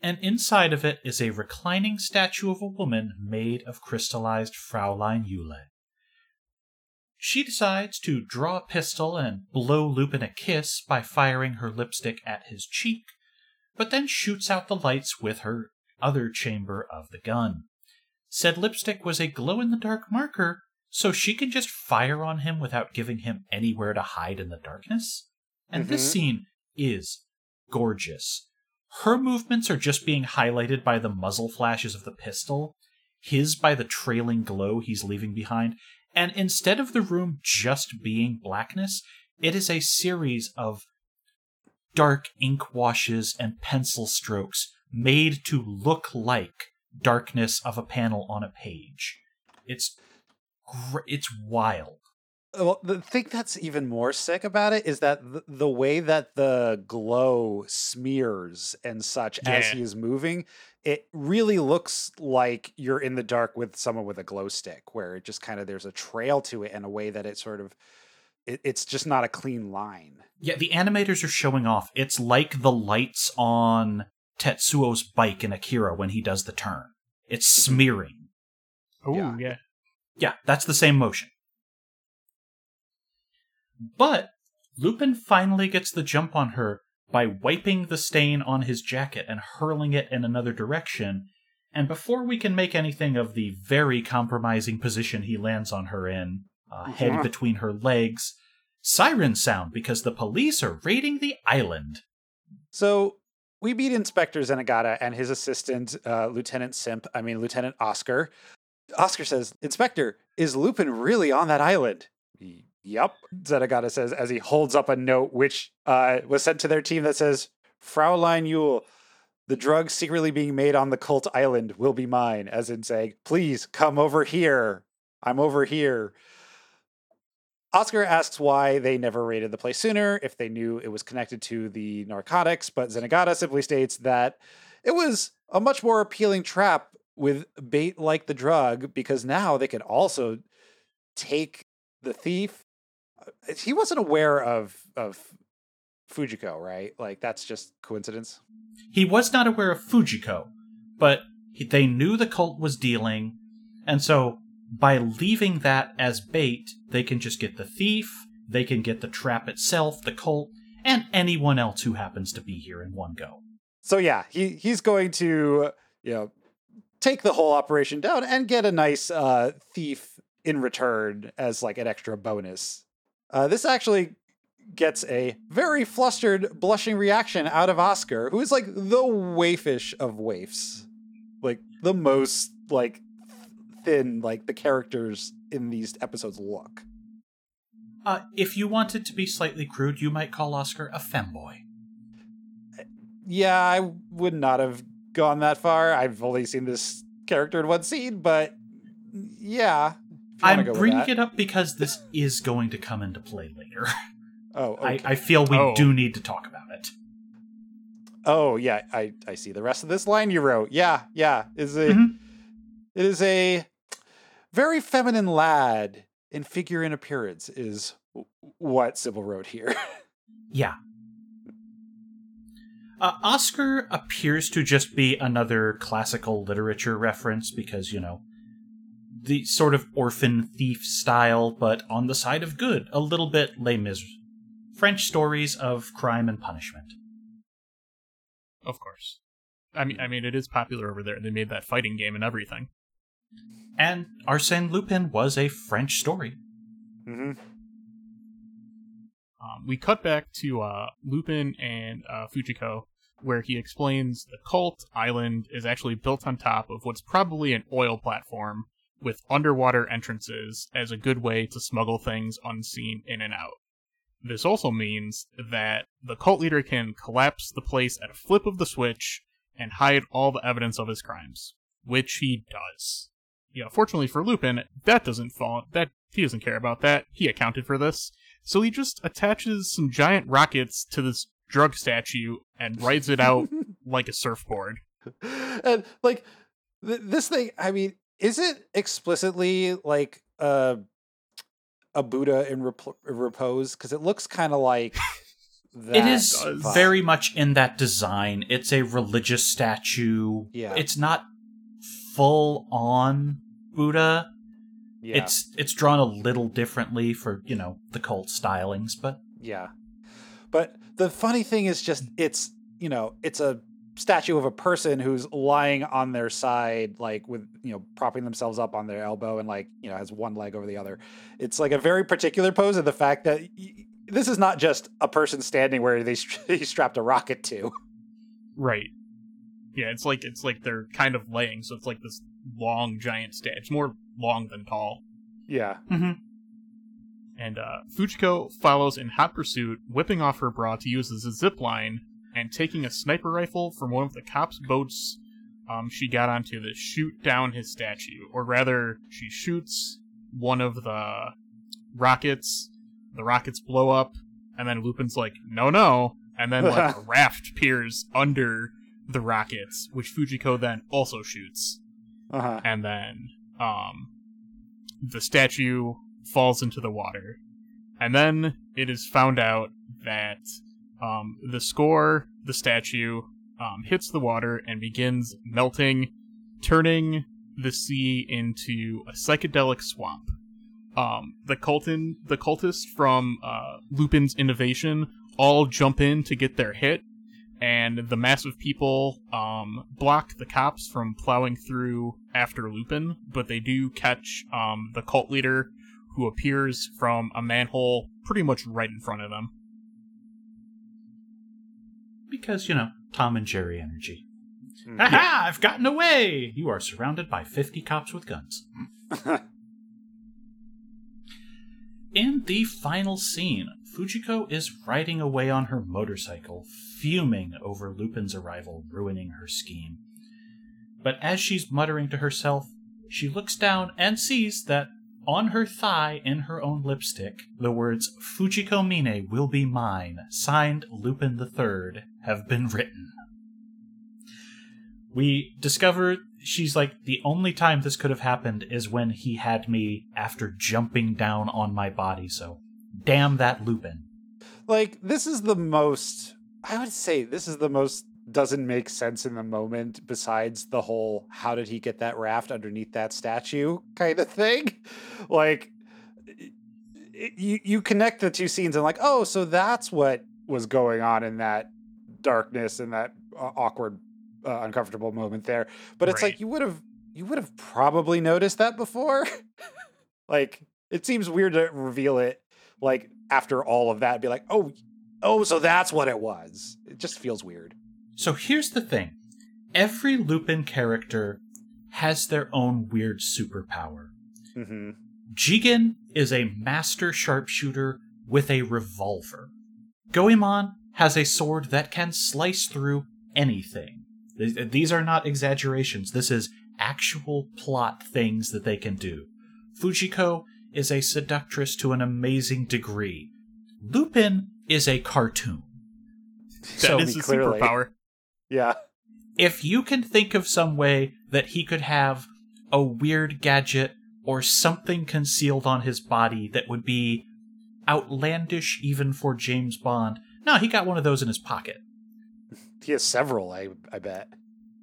and inside of it is a reclining statue of a woman made of crystallized Fraulein Eule. She decides to draw a pistol and blow Lupin a kiss by firing her lipstick at his cheek, but then shoots out the lights with her other chamber of the gun. Said lipstick was a glow in the dark marker, so she can just fire on him without giving him anywhere to hide in the darkness. And this Mhm. scene is gorgeous. Her movements are just being highlighted by the muzzle flashes of the pistol, his by the trailing glow he's leaving behind, and instead of the room just being blackness, it is a series of dark ink washes and pencil strokes made to look like darkness of a panel on a page. It's gr- it's wild. Well, the thing that's even more sick about it is that the, the way that the glow smears and such as he is moving, it really looks like you're in the dark with someone with a glow stick, where it just kind of there's a trail to it in a way that it sort of it, it's just not a clean line. Yeah, the animators are showing off. It's like the lights on Tetsuo's bike in Akira when he does the turn. It's mm-hmm. smearing. Oh Yeah. yeah. Yeah, that's the same motion. But Lupin finally gets the jump on her by wiping the stain on his jacket and hurling it in another direction. And before we can make anything of the very compromising position he lands on her in, uh, head Uh-huh. between her legs, sirens sound because the police are raiding the island. So we meet Inspector Zenigata and his assistant, uh, Lieutenant Simp, I mean, Lieutenant Oscar. Oscar says, Inspector, is Lupin really on that island? "Y- Yup, Zenigata says as he holds up a note which uh, was sent to their team that says, Fraulein Eule, the drug secretly being made on the cult island will be mine, as in saying, please come over here. I'm over here. Oscar asks why they never raided the place sooner, if they knew it was connected to the narcotics, but Zenigata simply states that it was a much more appealing trap with bait like the drug because now they could also take the thief. He wasn't aware of of Fujiko, right? Like that's just coincidence. He was not aware of Fujiko, but he, they knew the cult was dealing, and so by leaving that as bait, they can just get the thief, they can get the trap itself, the cult, and anyone else who happens to be here in one go. So yeah, he he's going to you know take the whole operation down and get a nice uh, thief in return as like an extra bonus. Uh, this actually gets a very flustered, blushing reaction out of Oscar, who is like the waifish of waifs, like the most like thin like the characters in these episodes look. Uh, if you wanted to be slightly crude, you might call Oscar a femboy. Yeah, I would not have gone that far. I've only seen this character in one scene, but yeah. If you wanna I'm go with bringing that. it up because this is going to come into play later. [LAUGHS] Oh, okay. I, I feel we Oh. do need to talk about it. oh, yeah. I I see the rest of this line you wrote. Yeah, yeah. Is a Mhm. it is a very feminine lad in figure and appearance is what Sybil wrote here. [LAUGHS] Yeah. Uh, Oscar appears to just be another classical literature reference because, you know, the sort of orphan thief style, but on the side of good, a little bit Les Mis. French stories of crime and punishment. Of course. I mean, I mean, it is popular over there. They made that fighting game and everything. And Arsène Lupin was a French story. hmm Um, we cut back to uh, Lupin and uh, Fujiko, where he explains the cult island is actually built on top of what's probably an oil platform with underwater entrances as a good way to smuggle things unseen in and out. This also means that the cult leader can collapse the place at a flip of the switch and hide all the evidence of his crimes, which he does. Yeah, fortunately for Lupin, that doesn't fall. That he doesn't care about that. He accounted for this, so he just attaches some giant rockets to this drug statue and rides it out [LAUGHS] like a surfboard. and like th- this thing, I mean, is it explicitly like a a Buddha in rep- repose? Because it looks kind of like that. it is does. very much in that design. It's a religious statue. Yeah. It's not full on Buddha. yeah, It's it's drawn a little differently for, you know, the cult stylings, but yeah. But the funny thing is just it's you know it's a statue of a person who's lying on their side like with you know propping themselves up on their elbow and like you know has one leg over the other it's like a very particular pose and the fact that y- this is not just a person standing where they stra- [LAUGHS] he strapped a rocket to Right. Yeah, it's like it's like they're kind of laying, so it's like this long giant statue. It's more long than tall. yeah And uh, Fujiko follows in hot pursuit, whipping off her bra to use as a zip line, and taking a sniper rifle from one of the cops' boats um, she got onto the shoot down his statue. Or rather, she shoots one of the rockets. The rockets blow up, and then Lupin's like, "No, no!" And then like [LAUGHS] a raft appears under the rockets, which Fujiko then also shoots uh-huh and then um the statue falls into the water and then it is found out that um the score the statue um hits the water and begins melting turning the sea into a psychedelic swamp um the cultin the cultists from uh lupin's innovation all jump in to get their hit and the mass of people um, block the cops from plowing through after Lupin, but they do catch um, the cult leader who appears from a manhole pretty much right in front of them. Because, you know, Tom and Jerry energy. Hmm. Aha! I've gotten away! You are surrounded by 50 cops with guns. [LAUGHS] In the final scene, Fujiko is riding away on her motorcycle, fuming over Lupin's arrival, ruining her scheme. But as she's muttering to herself, she looks down and sees that on her thigh, in her own lipstick, the words Fujiko Mine will be mine, signed Lupin III, have been written. We discover she's like the only time this could have happened is when he had me after jumping down on my body, so damn that Lupin. like this is the most i would say this is the most doesn't make sense in the moment besides the whole how did he get that raft underneath that statue kind of thing [LAUGHS] like you you connect the two scenes and like oh so that's what was going on in that darkness and that uh, awkward uh, uncomfortable moment there but it's Right. like you would have you would have probably noticed that before [LAUGHS] like it seems weird to reveal it like after all of that be like oh oh so that's what it was it just feels weird So here's the thing every Lupin character has their own weird superpower. mm-hmm. Jigen is a master sharpshooter with a revolver. Goemon has a sword that can slice through anything. These are not exaggerations. This is actual plot things that they can do. Fujiko is a seductress to an amazing degree. Lupin is a cartoon. That So, is his clearly. superpower. yeah if you can think of some way that he could have a weird gadget or something concealed on his body that would be outlandish even for James Bond, no, he got one of those in his pocket. he has several i i bet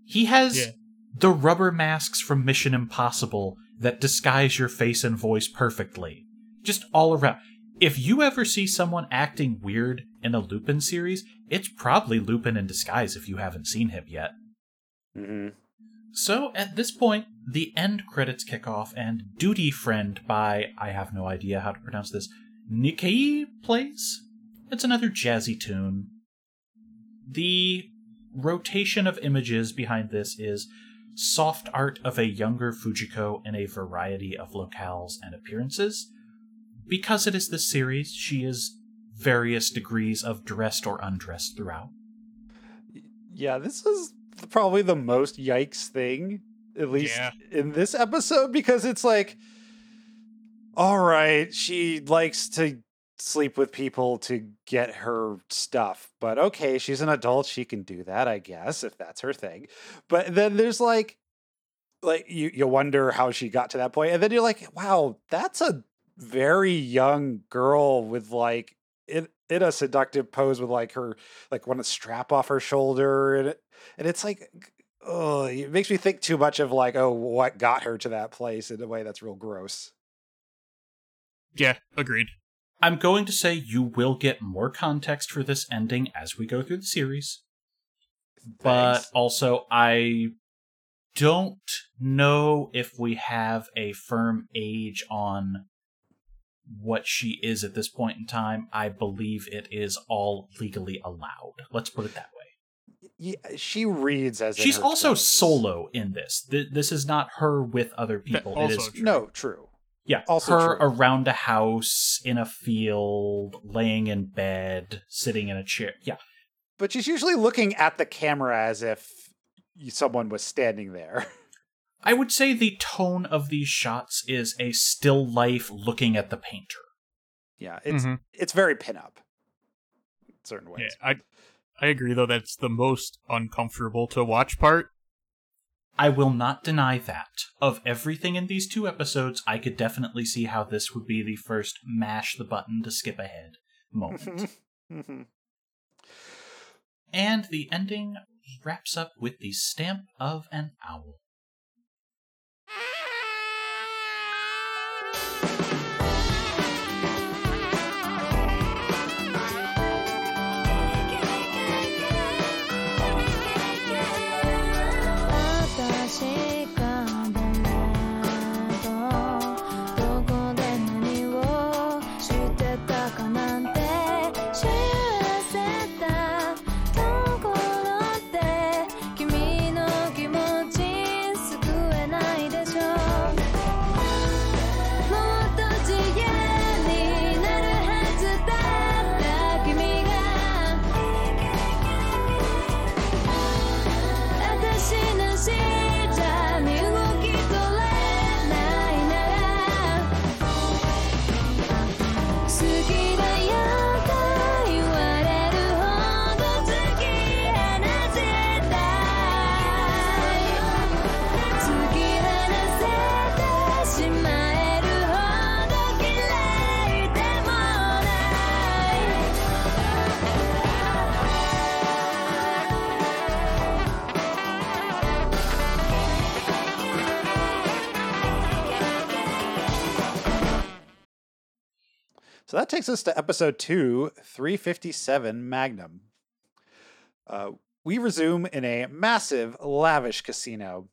He has Yeah. the rubber masks from Mission Impossible that disguise your face and voice perfectly. Just all around. If you ever see someone acting weird in a Lupin series, it's probably Lupin in disguise if you haven't seen him yet. mm-hmm. So at this point, the end credits kick off, and Duty Friend by, I have no idea how to pronounce this, Nikkei plays. It's another jazzy tune. The rotation of images behind this is soft art of a younger Fujiko in a variety of locales and appearances. Because it is this series, she is various degrees of dressed or undressed throughout. yeah this is probably the most yikes thing at least Yeah. in this episode because it's like all right she likes to sleep with people to get her stuff. But okay, she's an adult, she can do that, I guess, if that's her thing. But then there's like like you you wonder how she got to that point and then you're like, "Wow, that's a very young girl with like in, in a seductive pose with like her like one strap off her shoulder and it, and it's like oh it makes me think too much of like oh what got her to that place in a way that's real gross Yeah, agreed. I'm going to say you will get more context for this ending as we go through the series. But also, I don't know if we have a firm age on what she is at this point in time. I believe it is all legally allowed. Let's put it that way. yeah, she reads as in She's her also 20s. solo in this. Th- This is not her with other people. it also is true. no true yeah, also her true. around a house, in a field, laying in bed, sitting in a chair. Yeah, but she's usually looking at the camera as if someone was standing there [LAUGHS] I would say the tone of these shots is a still life looking at the painter. yeah it's Mhm. it's very pinup in certain ways Yeah, I I agree though that's the most uncomfortable to watch part. I will not deny that. Of everything in these two episodes, I could definitely see how this would be the first mash the button to skip ahead moment. [LAUGHS] Mhm. and the ending wraps up with the stamp of an owl. " takes us to episode two, 357 Magnum. Uh, we resume in a massive, lavish casino.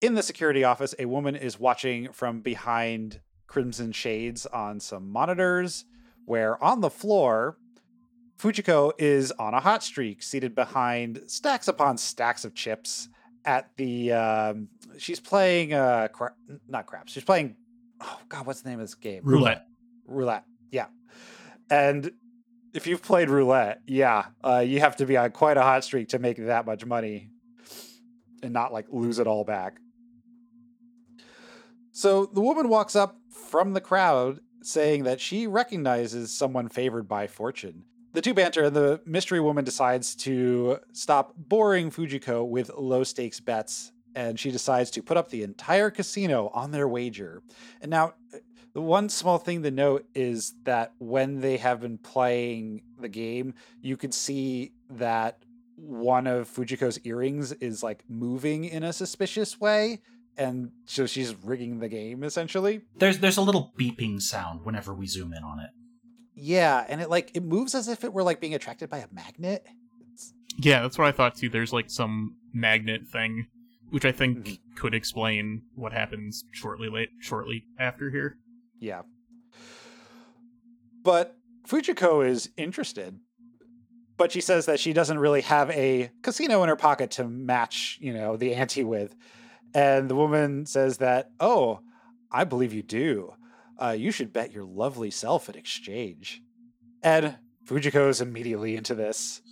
In the security office, a woman is watching from behind crimson shades on some monitors, where on the floor, Fujiko is on a hot streak, seated behind stacks upon stacks of chips at the. Um, she's playing. Uh, cra- not craps. She's playing. Oh, God, what's the name of this game? Roulette. roulette yeah. And if you've played roulette yeah uh, you have to be on quite a hot streak to make that much money and not like lose it all back. So the woman walks up from the crowd saying that she recognizes someone favored by fortune. The two banter and the mystery woman decides to stop boring fujiko with low stakes bets and she decides to put up the entire casino on their wager. And now the one small thing to note is that when they have been playing the game, you could see that one of Fujiko's earrings is like moving in a suspicious way. And so she's rigging the game essentially. There's there's a little beeping sound whenever we zoom in on it. Yeah, and it like it moves as if it were like being attracted by a magnet. It's, Yeah, that's what I thought too. There's like some magnet thing, which I think Mhm. could explain what happens shortly late shortly after here. Yeah. But Fujiko is interested. But she says that she doesn't really have a casino in her pocket to match, you know, the ante with. And the woman says that, oh, I believe you do. Uh, you should bet your lovely self in exchange. And Fujiko is immediately into this,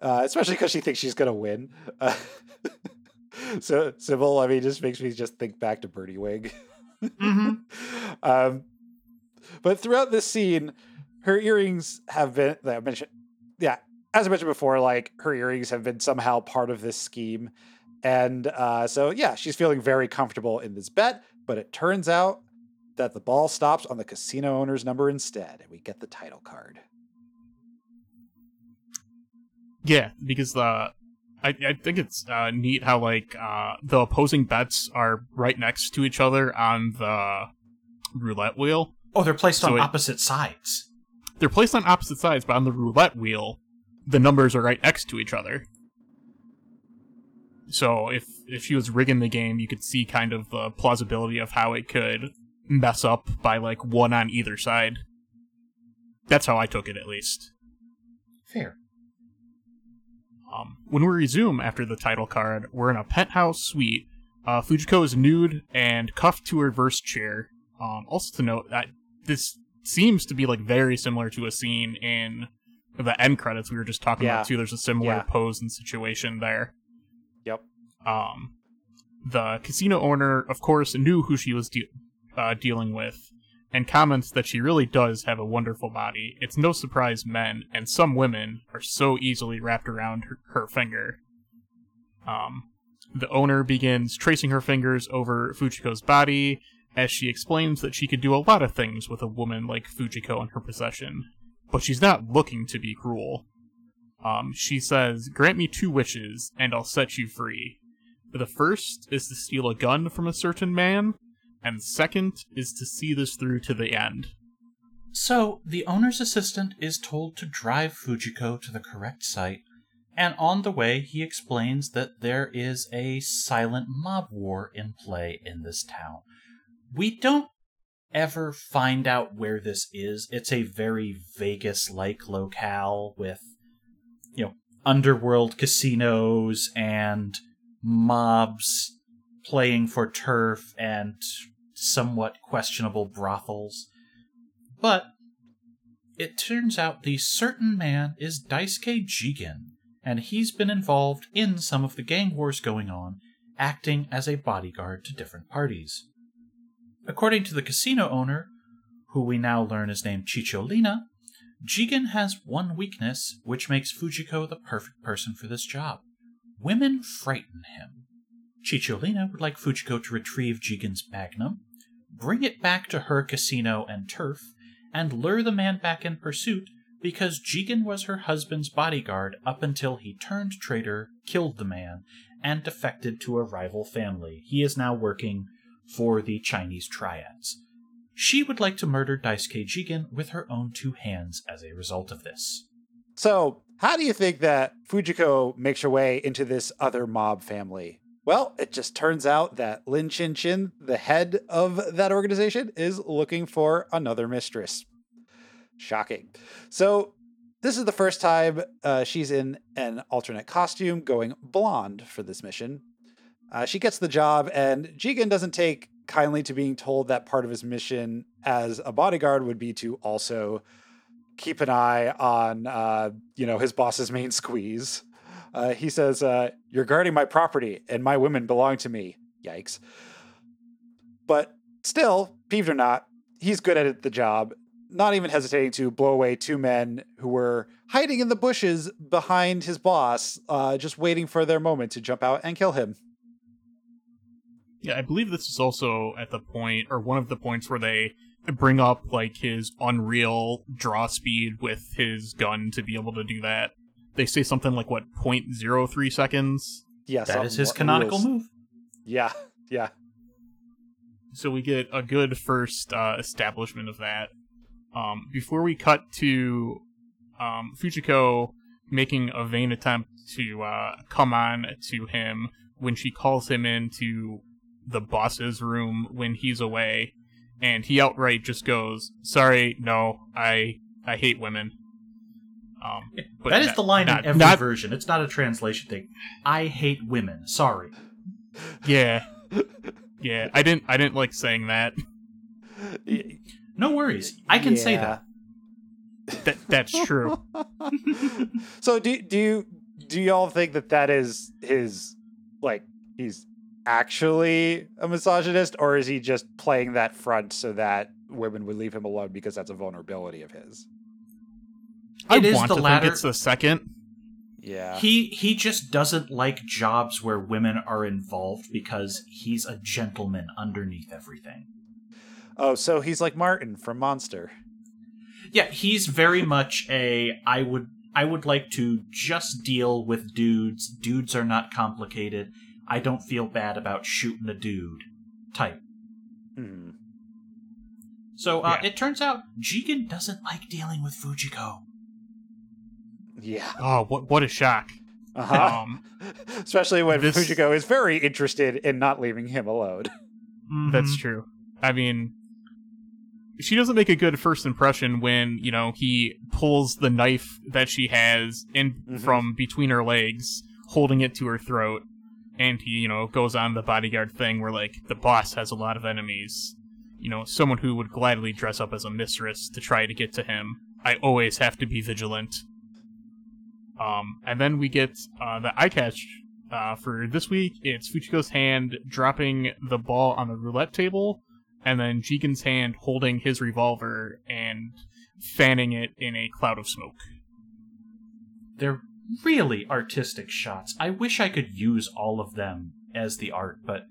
uh, especially because she thinks she's going to win. Uh, [LAUGHS] so, Sybil, I mean, just makes me just think back to Birdie Wing. Mhm. [LAUGHS] um, but throughout this scene, her earrings have been I mentioned yeah, as I mentioned before, like her earrings have been somehow part of this scheme. And uh, so yeah, she's feeling very comfortable in this bet, but it turns out that the ball stops on the casino owner's number instead, and we get the title card. Yeah, because the I, I think it's uh, neat how like uh, the opposing bets are right next to each other on the roulette wheel. Oh, they're placed So on it- opposite sides. They're placed on opposite sides, but on the roulette wheel, the numbers are right next to each other. So if if she was rigging the game, you could see kind of the plausibility of how it could mess up by like one on either side. That's how I took it, at least. Fair. Um, when we resume after the title card, we're in a penthouse suite. Uh, Fujiko is nude and cuffed to her reverse chair. Um, also to note that this seems to be like very similar to a scene in the end credits we were just talking Yeah. about too. There's a similar Yeah. pose and situation there. Yep. Um, the casino owner, of course, knew who she was de- uh, dealing with, and comments that she really does have a wonderful body. It's no surprise men and some women are so easily wrapped around her, her finger. Um, the owner begins tracing her fingers over Fujiko's body as she explains that she could do a lot of things with a woman like Fujiko in her possession, but she's not looking to be cruel. Um, she says, Grant me two wishes, and I'll set you free. The first is to steal a gun from a certain man, and the second is to see this through to the end. So, the owner's assistant is told to drive Fujiko to the correct site, and on the way, he explains that there is a silent mob war in play in this town. We don't ever find out where this is. It's a very Vegas like locale with, you know, underworld casinos and mobs playing for turf and somewhat questionable brothels. But it turns out the certain man is Daisuke Jigen, and he's been involved in some of the gang wars going on, acting as a bodyguard to different parties. According to the casino owner, who we now learn is named Cicciolina, Jigen has one weakness which makes Fujiko the perfect person for this job. Women frighten him. Cicciolina would like Fujiko to retrieve Jigen's magnum, bring it back to her casino and turf, and lure the man back in pursuit because Jigen was her husband's bodyguard up until he turned traitor, killed the man, and defected to a rival family. He is now working for the Chinese triads. She would like to murder Daisuke Jigen with her own two hands as a result of this. So, how do you think that Fujiko makes her way into this other mob family? Well, it just turns out that Lin Chin Chin, the head of that organization, is looking for another mistress. Shocking. So, this is the first time uh, she's in an alternate costume going blonde for this mission. Uh, she gets the job, and Jigen doesn't take kindly to being told that part of his mission as a bodyguard would be to also keep an eye on uh, you know his boss's main squeeze. Uh, he says, uh, "You're guarding my property, and my women belong to me." Yikes! But still, peeved or not, he's good at the job. Not even hesitating to blow away two men who were hiding in the bushes behind his boss, uh, just waiting for their moment to jump out and kill him. Yeah, I believe this is also at the point, or one of the points where they bring up like his unreal draw speed with his gun to be able to do that. They say something like what 0.03 seconds. Yeah, That is his canonical rules. move. Yeah, yeah. So we get a good first uh, establishment of that. Um, before we cut to um, Fujiko making a vain attempt to uh, come on to him when she calls him into the boss's room when he's away, and he outright just goes, "Sorry, no, I I hate women." Um, but that is not- the line not- in every not- version. It's not a translation thing. I hate women. Sorry. Yeah, yeah. I didn't I didn't like saying that. No worries. I can say that. that that's true. [LAUGHS] so do do you do y'all think that that is his like he's actually a misogynist or is he just playing that front so that women would leave him alone because that's a vulnerability of his I It is want the to latter. think it's the second. Yeah. He he just doesn't like jobs where women are involved because he's a gentleman underneath everything. oh, so he's like Martin from Monster. Yeah, he's very much a I would I would like to just deal with dudes. Dudes are not complicated. I don't feel bad about shooting a dude type. Hmm. So uh, Yeah. it turns out Jigen doesn't like dealing with Fujiko. Yeah. Oh, what what a shock! Uh-huh. Um, [LAUGHS] Especially when this- Fujiko is very interested in not leaving him alone. That's Mhm. true. I mean, she doesn't make a good first impression when you know he pulls the knife that she has in Mhm. from between her legs, holding it to her throat, and he you know goes on the bodyguard thing where like the boss has a lot of enemies. You know, someone who would gladly dress up as a mistress to try to get to him. I always have to be vigilant. Um, and then we get uh, the eye catch uh, for this week. It's Fujiko's hand dropping the ball on the roulette table, and then Jigen's hand holding his revolver and fanning it in a cloud of smoke. They're really artistic shots. I wish I could use all of them as the art, but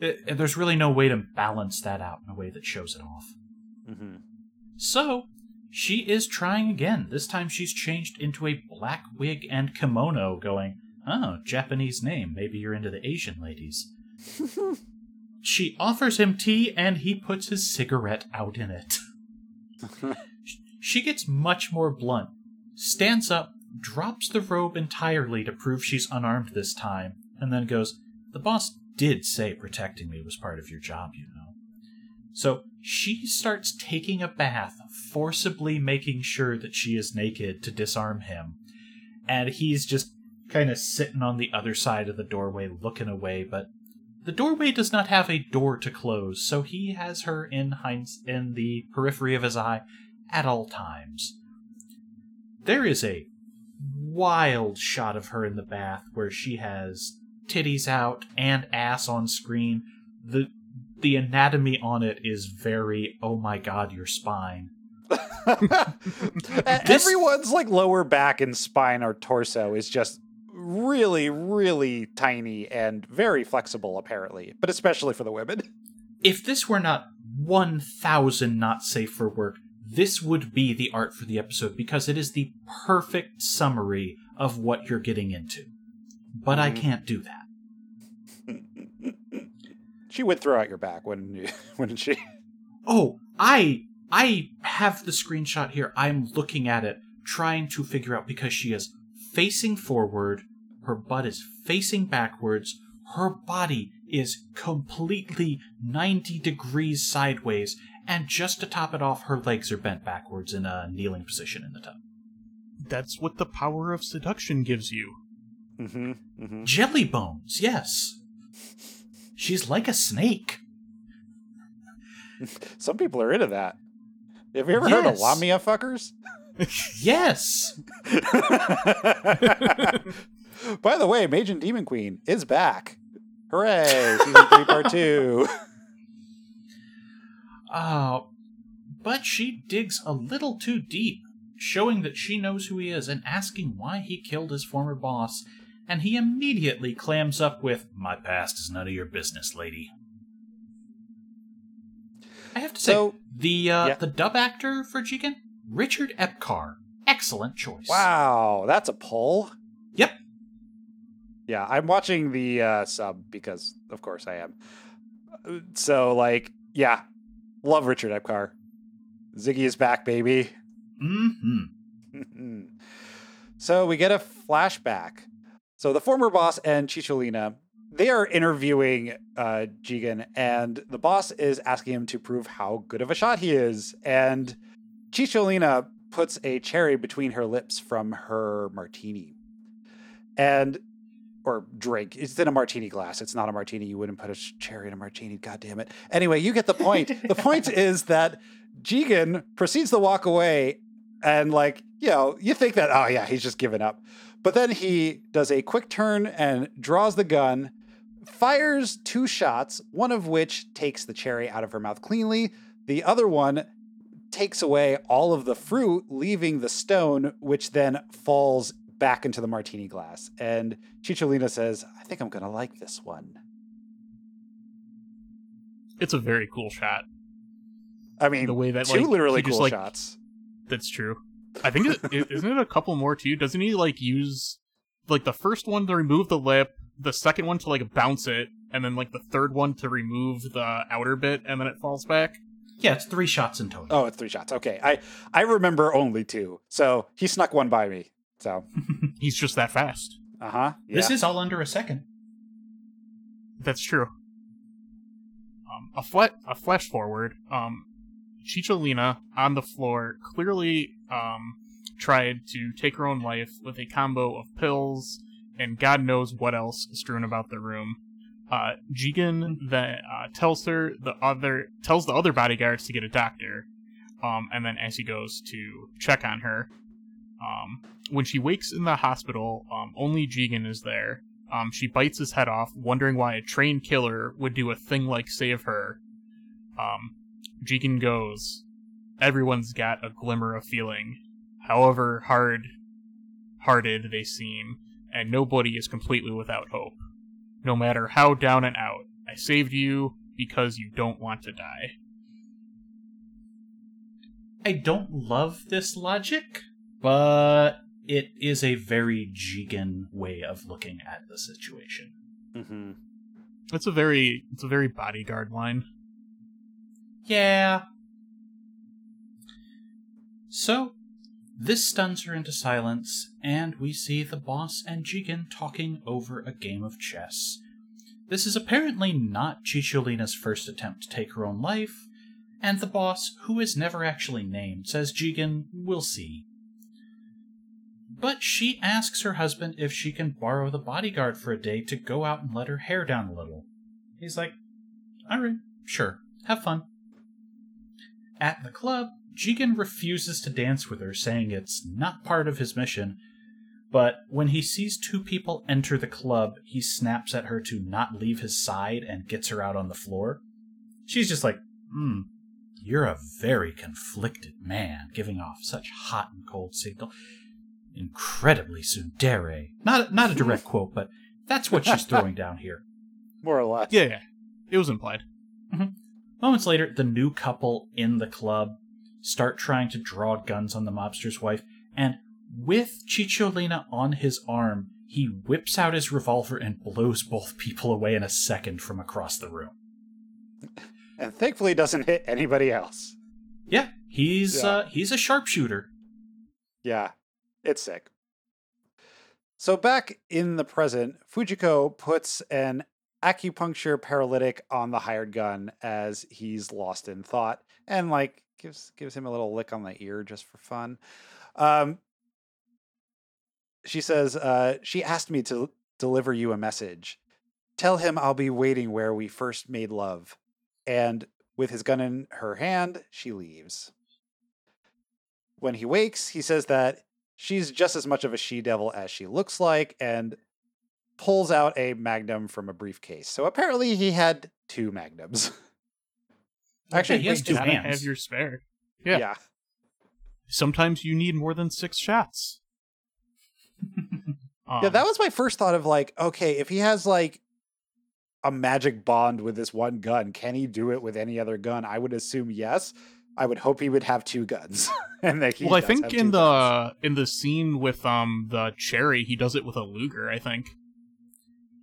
it, there's really no way to balance that out in a way that shows it off. Mm-hmm. So, she is trying again. This time she's changed into a black wig and kimono, going, Oh, Japanese name. Maybe you're into the Asian ladies. [LAUGHS] she offers him tea and he puts his cigarette out in it. [LAUGHS] she gets much more blunt, stands up, drops the robe entirely to prove she's unarmed this time, and then goes, The boss did say protecting me was part of your job, you know. So she starts taking a bath, forcibly making sure that she is naked to disarm him. And he's just kind of sitting on the other side of the doorway looking away, but the doorway does not have a door to close, so he has her in hinds in the periphery of his eye at all times. There is a wild shot of her in the bath where she has titties out and ass on screen. The the anatomy on it is very oh my god your spine. [LAUGHS] Everyone's like lower back and spine or torso is just really, really tiny and very flexible, apparently, but especially for the women. If this were not 1000 not safe for work, this would be the art for the episode because it is the perfect summary of what you're getting into. But I Mhm. can't do that. [LAUGHS] She would throw out your back, wouldn't you? [LAUGHS] Wouldn't she? Oh, I I have the screenshot here. I'm looking at it, trying to figure out because she is facing forward, her butt is facing backwards, her body is completely 90 degrees sideways, and just to top it off, her legs are bent backwards in a kneeling position in the tub. That's what the power of seduction gives you. Mm-hmm. mm-hmm. Jelly bones, yes. She's like a snake. [LAUGHS] Some people are into that. Have you ever heard of Yes. Lamia fuckers? Yes. [LAUGHS] By the way, Mage and Demon Queen is back. Hooray! Season three, part two. [LAUGHS] Uh, but she digs a little too deep, showing that she knows who he is and asking why he killed his former boss, and he immediately clams up with, My past is none of your business, lady. I have to say, So- the uh, Yeah. the dub actor for Jigen, Richard Epcar, excellent choice. Wow, that's a pull. Yep. Yeah, I'm watching the uh, sub because, of course, I am. So, like, yeah, love Richard Epcar. Ziggy is back, baby. Mm-hmm. [LAUGHS] so we get a flashback. So the former boss and Cicciolina, they are interviewing uh, Jigen, and the boss is asking him to prove how good of a shot he is. And Cicciolina puts a cherry between her lips from her martini. And or drink. It's in a martini glass. It's not a martini. You wouldn't put a cherry in a martini. God damn it. Anyway, you get the point. the [LAUGHS] point is that Jigen proceeds to walk away and like, you know, you think that, oh yeah, he's just given up. But then he does a quick turn and draws the gun, fires two shots, one of which takes the cherry out of her mouth cleanly. The other one takes away all of the fruit, leaving the stone, which then falls back into the martini glass. And Cicciolina says, I think I'm going to like this one. It's a very cool shot. I mean, The way that, two like, literally he just, cool like- shots. That's true. I think it, it, isn't it a couple more too? Doesn't he like use like the first one to remove the lip, the second one to like bounce it, and then like the third one to remove the outer bit, and then it falls back? Yeah, it's three shots in total. Oh, it's three shots. Okay. I, I remember only two. So he snuck one by me. So, [LAUGHS] He's just that fast. uh huh. This is all under a second. That's true. Um, a flat a flash forward. Um, Cicciolina on the floor clearly um tried to take her own life with a combo of pills and God knows what else strewn about the room. Uh, Jigen that uh, tells her the other tells the other bodyguards to get a doctor. Um, and then as he goes to check on her, um, when she wakes in the hospital, um, only Jigen is there. Um, she bites his head off, wondering why a trained killer would do a thing like save her. Um, Jigen goes, Everyone's got a glimmer of feeling, however hard hearted they seem, and nobody is completely without hope. No matter how down and out, I saved you because you don't want to die. I don't love this logic, but it is a very Jigen way of looking at the situation. Mm-hmm. It's a very it's a very bodyguard line. Yeah. So, this stuns her into silence, and we see the boss and Jigen talking over a game of chess. This is apparently not Cicciolina's first attempt to take her own life, and the boss, who is never actually named, says Jigen, we'll see. But she asks her husband if she can borrow the bodyguard for a day to go out and let her hair down a little. He's like, alright, sure, have fun. At the club, Jigen refuses to dance with her, saying it's not part of his mission. But when he sees two people enter the club, he snaps at her to not leave his side and gets her out on the floor. She's just like, hmm, you're a very conflicted man, giving off such hot and cold signal. Incredibly tsundere. Not, not a direct [LAUGHS] quote, but that's what she's throwing [LAUGHS] down here. More or less. Yeah, yeah. It was implied. Moments later, the new couple in the club start trying to draw guns on the mobster's wife, and with Cicciolina on his arm, he whips out his revolver and blows both people away in a second from across the room. And thankfully doesn't hit anybody else. Yeah, he's Yeah. uh he's a sharpshooter. Yeah, it's sick. So back in the present, Fujiko puts an acupuncture paralytic on the hired gun as he's lost in thought and like gives gives him a little lick on the ear just for fun. Um she says uh she asked me to deliver you a message. Tell him I'll be waiting where we first made love. And with his gun in her hand, she leaves. When he wakes, he says that she's just as much of a she devil as she looks like and pulls out a magnum from a briefcase. So apparently he had two magnums. [LAUGHS] Actually, he has two hands. have your spare. Yeah. yeah. Sometimes you need more than six shots. [LAUGHS] Yeah, Um, that was my first thought of like, okay, if he has like a magic bond with this one gun, can he do it with any other gun? I would assume yes. I would hope he would have two guns. [LAUGHS] and that he well, I think in two guns. the in the scene with um the cherry, he does it with a Luger. I think.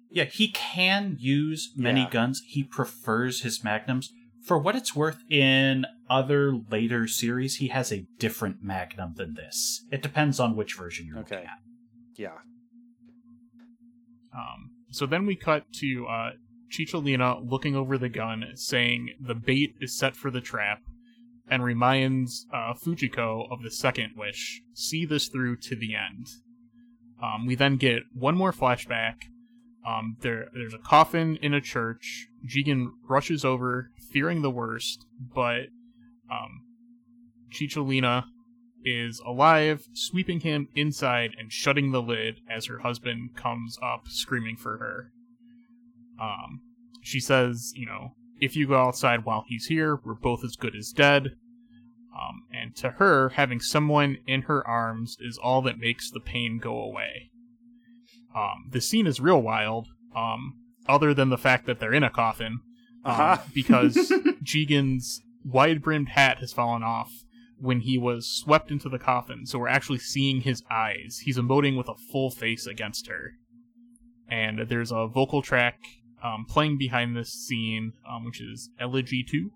Yeah, he can use many Yeah. guns. He prefers his magnums. For what it's worth, in other later series, he has a different magnum than this. It depends on which version you're Okay. looking at. yeah. Um, so then we cut to uh, Cicciolina looking over the gun, saying the bait is set for the trap, and reminds uh, Fujiko of the second wish see this through to the end. Um, we then get one more flashback. Um, there, there's a coffin in a church. Jigen rushes over, fearing the worst, but um, Cicciolina is alive, sweeping him inside and shutting the lid as her husband comes up screaming for her. Um, she says, you know, if you go outside while he's here, we're both as good as dead. Um, and to her, having someone in her arms is all that makes the pain go away. Um, the scene is real wild, um, other than the fact that they're in a coffin, um, Uh-huh. [LAUGHS] because Jigen's wide brimmed hat has fallen off when he was swept into the coffin, so we're actually seeing his eyes. He's emoting with a full face against her. And there's a vocal track um, playing behind this scene, um, which is Elegy 2.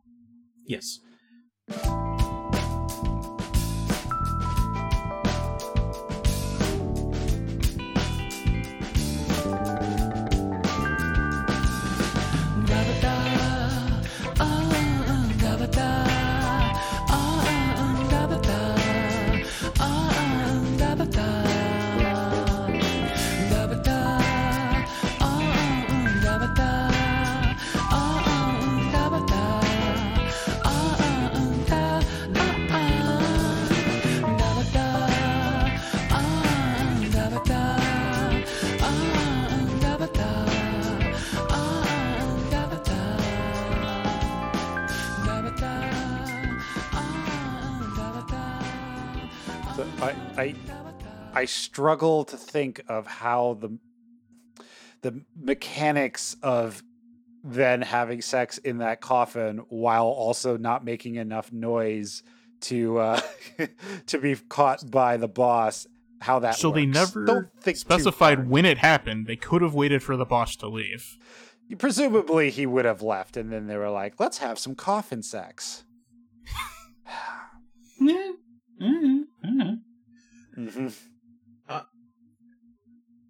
Yes. Struggle to think of how the the mechanics of then having sex in that coffin while also not making enough noise to uh [LAUGHS] to be caught by the boss how that so they never specified when it happened. They could have waited for the boss to leave. presumably he would have left and then they were like let's have some coffin sex Yeah. [LAUGHS] Mhm. Mhm.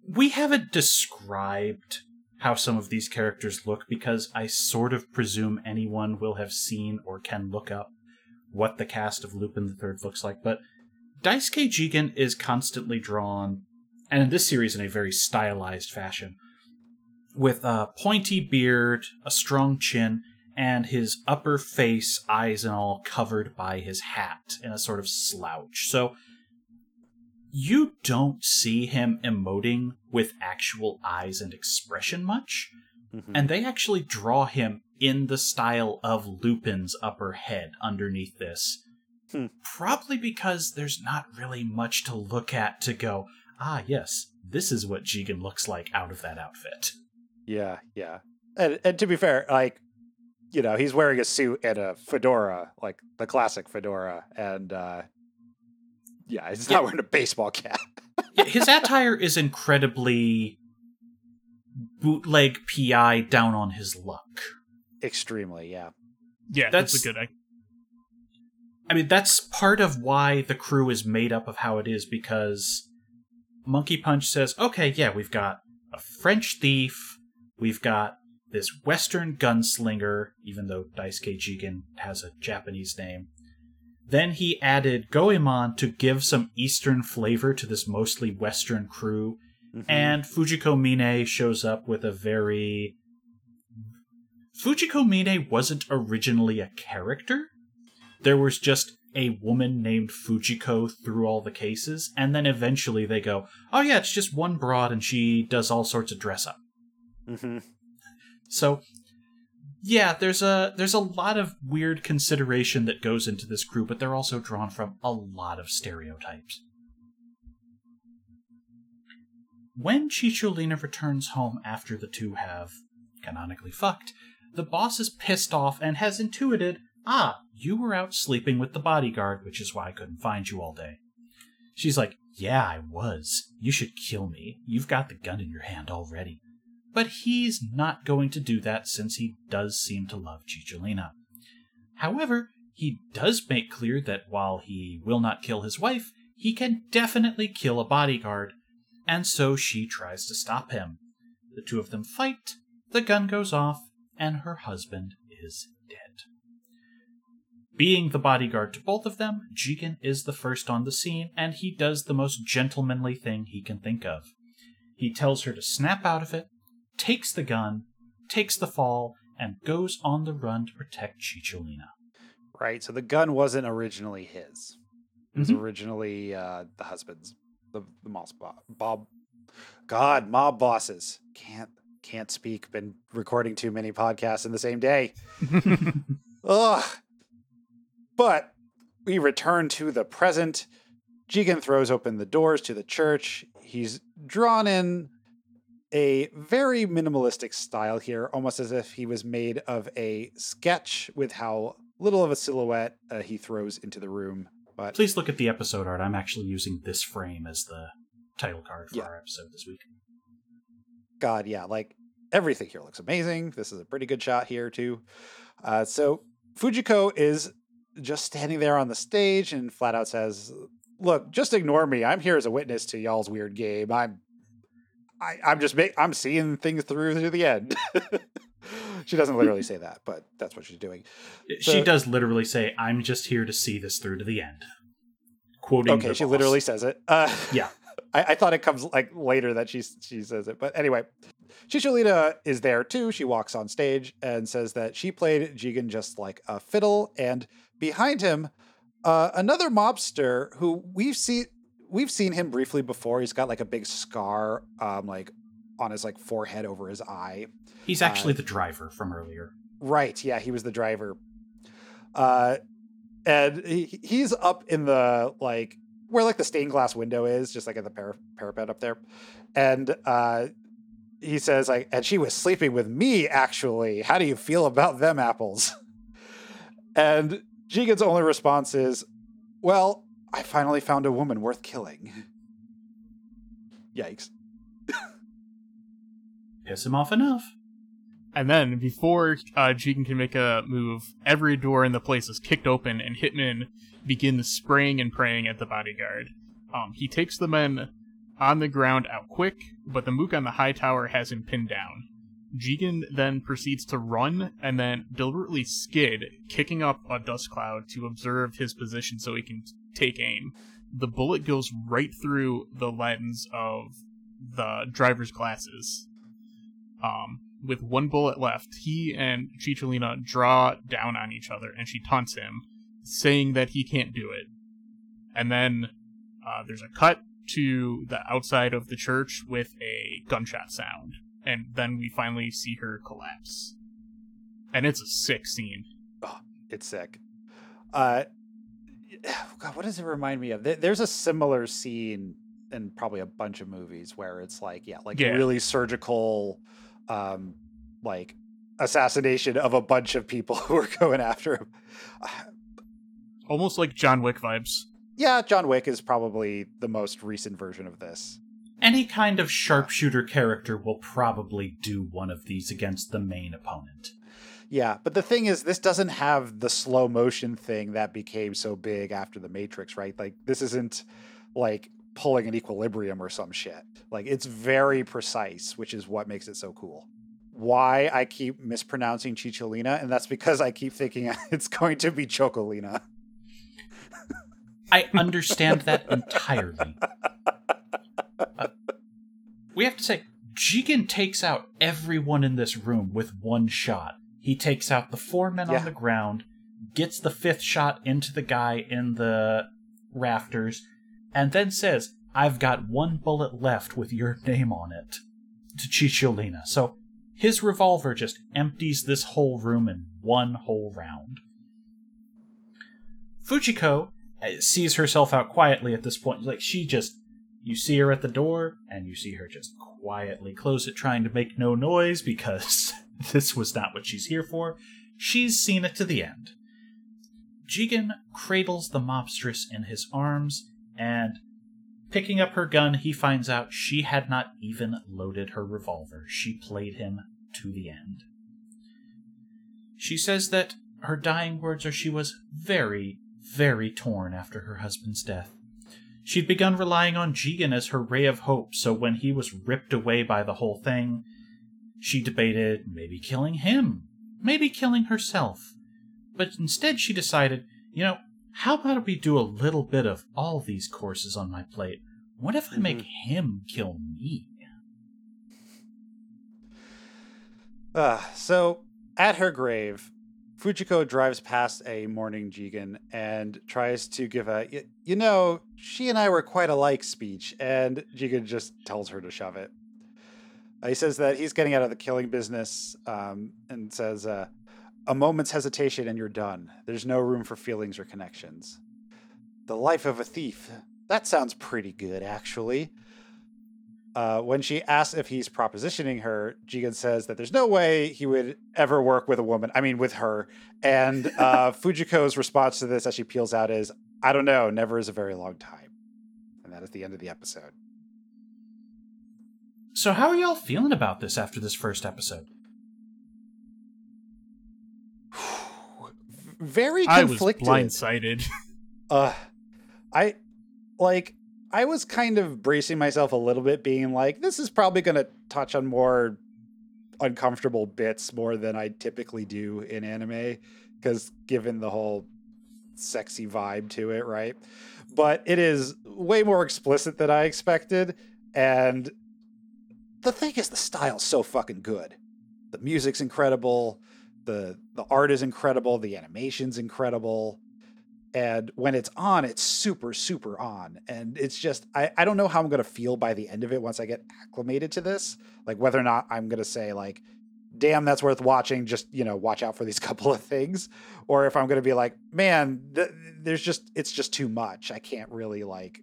We haven't described how some of these characters look because I sort of presume anyone will have seen or can look up what the cast of Lupin III looks like. But Daisuke Jigen is constantly drawn, and in this series in a very stylized fashion, with a pointy beard, a strong chin, and his upper face, eyes and all, covered by his hat in a sort of slouch. So you don't see him emoting with actual eyes and expression much, Mhm. and they actually draw him in the style of Lupin's upper head underneath this. Hmm. Probably because there's not really much to look at to go, ah, yes, this is what Jigen looks like out of that outfit. Yeah, yeah. And and to be fair, like you know, he's wearing a suit and a fedora, like the classic fedora, and uh yeah, he's not Yeah. wearing a baseball cap. [LAUGHS] His attire is incredibly bootleg PI down on his luck. Extremely, yeah. Yeah, that's, That's- a good. I, I mean, that's part of why the crew is made up of how it is because Monkey Punch says, okay, yeah, we've got a French thief, we've got this Western gunslinger, even though Daisuke Jigen has a Japanese name. Then he added Goemon to give some Eastern flavor to this mostly Western crew, Mhm. and Fujiko Mine shows up with a very. Fujiko Mine wasn't originally a character. There was just a woman named Fujiko through all the cases, and then eventually they go, oh yeah, it's just one broad and she does all sorts of dress up. Mhm. So yeah, there's a there's a lot of weird consideration that goes into this crew, but they're also drawn from a lot of stereotypes. When Cicciolina returns home after the two have canonically fucked, the boss is pissed off and has intuited, ah, you were out sleeping with the bodyguard, which is why I couldn't find you all day. She's like, yeah, I was. You should kill me. You've got the gun in your hand already. But he's not going to do that since he does seem to love Cicciolina. However, he does make clear that while he will not kill his wife, he can definitely kill a bodyguard, and so she tries to stop him. The two of them fight, the gun goes off, and her husband is dead. Being the bodyguard to both of them, Jigen is the first on the scene, and he does the most gentlemanly thing he can think of. He tells her to snap out of it, takes the gun, takes the fall, and goes on the run to protect Cicciolina. Right. So the gun wasn't originally his. It was Mhm. originally uh the husband's. The the mob bo- Bob God, mob bosses. Can't can't speak. Been recording too many podcasts in the same day. [LAUGHS] Ugh. But we return to the present. Jigen throws open the doors to the church. He's drawn in a very minimalistic style here, almost as if he was made of a sketch with how little of a silhouette uh, he throws into the room. But Please look at the episode art. I'm actually using this frame as the title card for Yeah. our episode this week. God, yeah, like everything here looks amazing. This is a pretty good shot here too. Uh, so Fujiko is just standing there on the stage and flat out says, "Look, just ignore me. I'm here as a witness to y'all's weird game. I'm, I, I'm just ma- I'm seeing things through to the end." [LAUGHS] she doesn't literally say that, but that's what she's doing. she does literally say, "I'm just here to see this through to the end." Quoting. Okay, she boss. literally says it. Uh, Yeah. [LAUGHS] I, I thought it comes like later that she she says it, but anyway, Cicciolina is there too. She walks on stage and says that she played Jigen just like a fiddle, and behind him, uh, another mobster who we've seen we've seen him briefly before. He's got like a big scar, um, like on his like forehead over his eye. He's actually the driver from earlier. Right. Yeah, he was the driver. Uh and he, he's up in the like where like the stained glass window is, just like at the par- parapet up there. And uh he says like and she was sleeping with me actually. How do you feel about them apples? [LAUGHS] And Jigen's only response is, "Well, I finally found a woman worth killing." Yikes. Piss him off enough. And then, before uh, Jigen can make a move, every door in the place is kicked open, and Hitman begins spraying and praying at the bodyguard. Um, he takes the men on the ground out quick, but the mook on the high tower has him pinned down. Jigen then proceeds to run and then deliberately skid, kicking up a dust cloud to observe his position so he can take aim. The bullet goes right through the lens of the driver's glasses. Um, with one bullet left, he and Cicciolina draw down on each other, and she taunts him, saying that he can't do it. And then uh, there's a cut to the outside of the church with a gunshot sound, and then we finally see her collapse. And it's a sick scene. It's sick. Uh, [SIGHS] God, what does it remind me of? There's a similar scene in probably a bunch of movies where it's like, yeah, like Yeah. really surgical, um, like assassination of a bunch of people [LAUGHS] who are going after him. [SIGHS] Almost like John Wick vibes. yeah, John Wick is probably the most recent version of this. Any kind of sharpshooter character will probably do one of these against the main opponent. Yeah, but the thing is, this doesn't have the slow motion thing that became so big after the Matrix, right? Like, this isn't like pulling an equilibrium or some shit. Like, it's very precise, which is what makes it so cool. Why I keep mispronouncing Cicciolina, and that's because I keep thinking [LAUGHS] it's going to be Chocolina. I understand that entirely. [LAUGHS] Uh, we have to say, Jigen takes out everyone in this room with one shot. He takes out the four men Yeah. on the ground, gets the fifth shot into the guy in the rafters, and then says, I've got one bullet left with your name on it to Cicciolina. So his revolver just empties this whole room in one whole round. Fujiko uh, sees herself out quietly at this point. Like she just, you see her at the door, and you see her just quietly close it, trying to make no noise because [LAUGHS] this was not what she's here for. She's seen it to the end. Jigen cradles the mobstress in his arms, and picking up her gun, he finds out she had not even loaded her revolver. She played him to the end. She says that her dying words are she was very, very torn after her husband's death. She'd begun relying on Jigen as her ray of hope, so when he was ripped away by the whole thing, she debated maybe killing him, maybe killing herself. But instead, she decided, you know, how about we do a little bit of all these courses on my plate? What if I make him kill me? Uh, so at her grave, Fujiko drives past a mourning Jigen and tries to give a, you know, she and I were quite alike speech, and Jigen just tells her to shove it. Uh, he says that he's getting out of the killing business um, and says, uh, a moment's hesitation and you're done. There's no room for feelings or connections. The life of a thief. That sounds pretty good, actually. Uh, when she asks if he's propositioning her, Jigen says that there's no way he would ever work with a woman. I mean, with her. And uh, [LAUGHS] Fujiko's response to this as she peels out is, I don't know, never is a very long time. And that is the end of the episode. So, how are y'all feeling about this after this first episode? [SIGHS] Very I was blindsided. [LAUGHS] Uh, I like. I was kind of bracing myself a little bit, being like, "This is probably going to touch on more uncomfortable bits more than I typically do in anime, because given the whole sexy vibe to it, right? But it is way more explicit than I expected, and the thing is, the style's so fucking good. The music's incredible. the The art is incredible. The animation's incredible and when it's on it's super super on. And it's just i, I don't know how i'm going to feel by the end of it once i get acclimated to this like whether or not i'm going to say like damn that's worth watching just you know watch out for these [LAUGHS] couple of things or if i'm going to be like man th- there's just it's just too much. I can't really like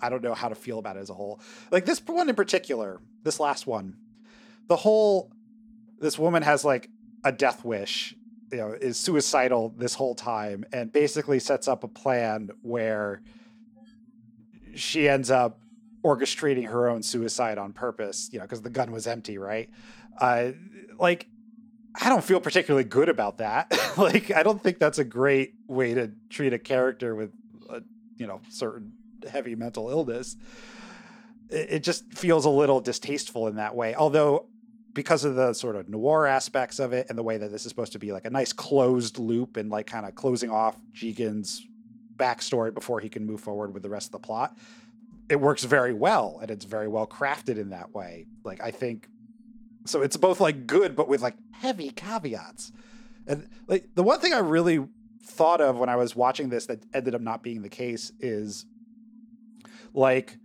i don't know how to feel about it as a whole. Like this one in particular this last one the whole this woman has like a death wish you know is suicidal this whole time and basically sets up a plan where she ends up orchestrating her own suicide on purpose you know because the gun was empty right? Uh like i don't feel particularly good about that. [LAUGHS] Like i don't think that's a great way to treat a character with a you know certain heavy mental illness. It, it just feels a little distasteful in that way. Although because of the sort of noir aspects of it and the way that this is supposed to be like a nice closed loop and like kind of closing off Jigen's backstory before he can move forward with the rest of the plot, it works very well and it's very well crafted in that way. Like I think so it's both like good but with like heavy caveats. And like the one thing I really thought of when I was watching this that ended up not being the case is like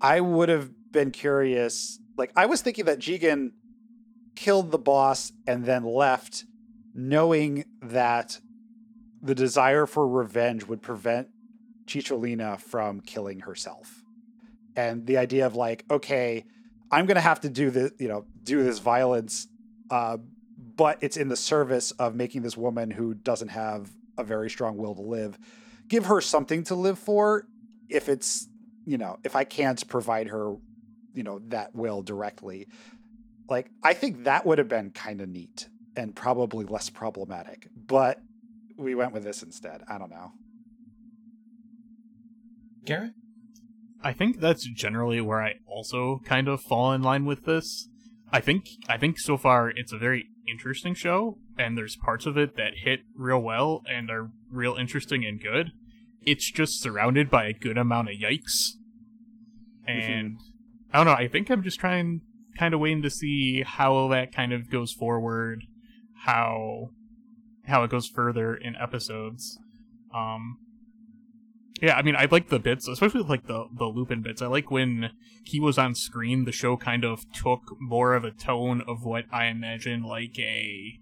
I would have been curious like I was thinking that Jigen killed the boss and then left, knowing that the desire for revenge would prevent Cicciolina from killing herself. And the idea of like, okay, I'm gonna have to do this, you know, do this violence, uh, but it's in the service of making this woman who doesn't have a very strong will to live, give her something to live for. If it's, you know, if I can't provide her, you know, that will directly, like I think that would have been kind of neat and probably less problematic. But we went with this instead. I don't know. Garrett? I think that's generally where I also kind of fall in line with this. I think I think so far it's a very interesting show, and there's parts of it that hit real well and are real interesting and good. It's just surrounded by a good amount of yikes. Mm-hmm. And I don't know, I think I'm just trying kind of waiting to see how that kind of goes forward, how how it goes further in episodes. Um yeah, I mean, I like the bits, especially like the the Lupin bits. I like when he was on screen. The show kind of took more of a tone of what I imagine like a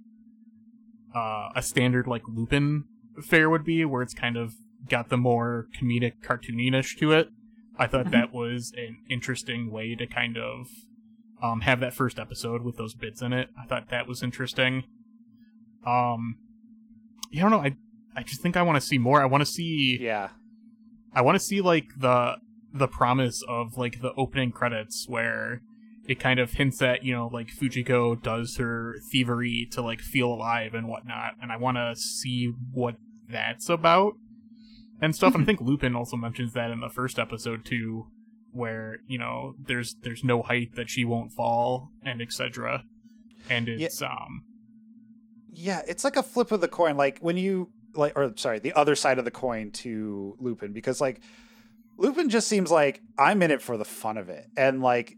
uh, a standard like Lupin fare would be, where it's kind of got the more comedic cartooniness to it. I thought that was an interesting way to kind of um, have that first episode with those bits in it. I thought that was interesting. Um, I don't know. I I just think I want to see more. I want to see. Yeah. I want to see like the the promise of like the opening credits where it kind of hints at you know like Fujiko does her thievery to like feel alive and whatnot, and I want to see what that's about and stuff. and I [LAUGHS] think Lupin also mentions that in the first episode too, where you know there's there's no height that she won't fall and etc. And it's um Yeah, it's like a flip of the coin. Like when you like, or sorry, the other side of the coin to Lupin, because like Lupin just seems like I'm in it for the fun of it, and like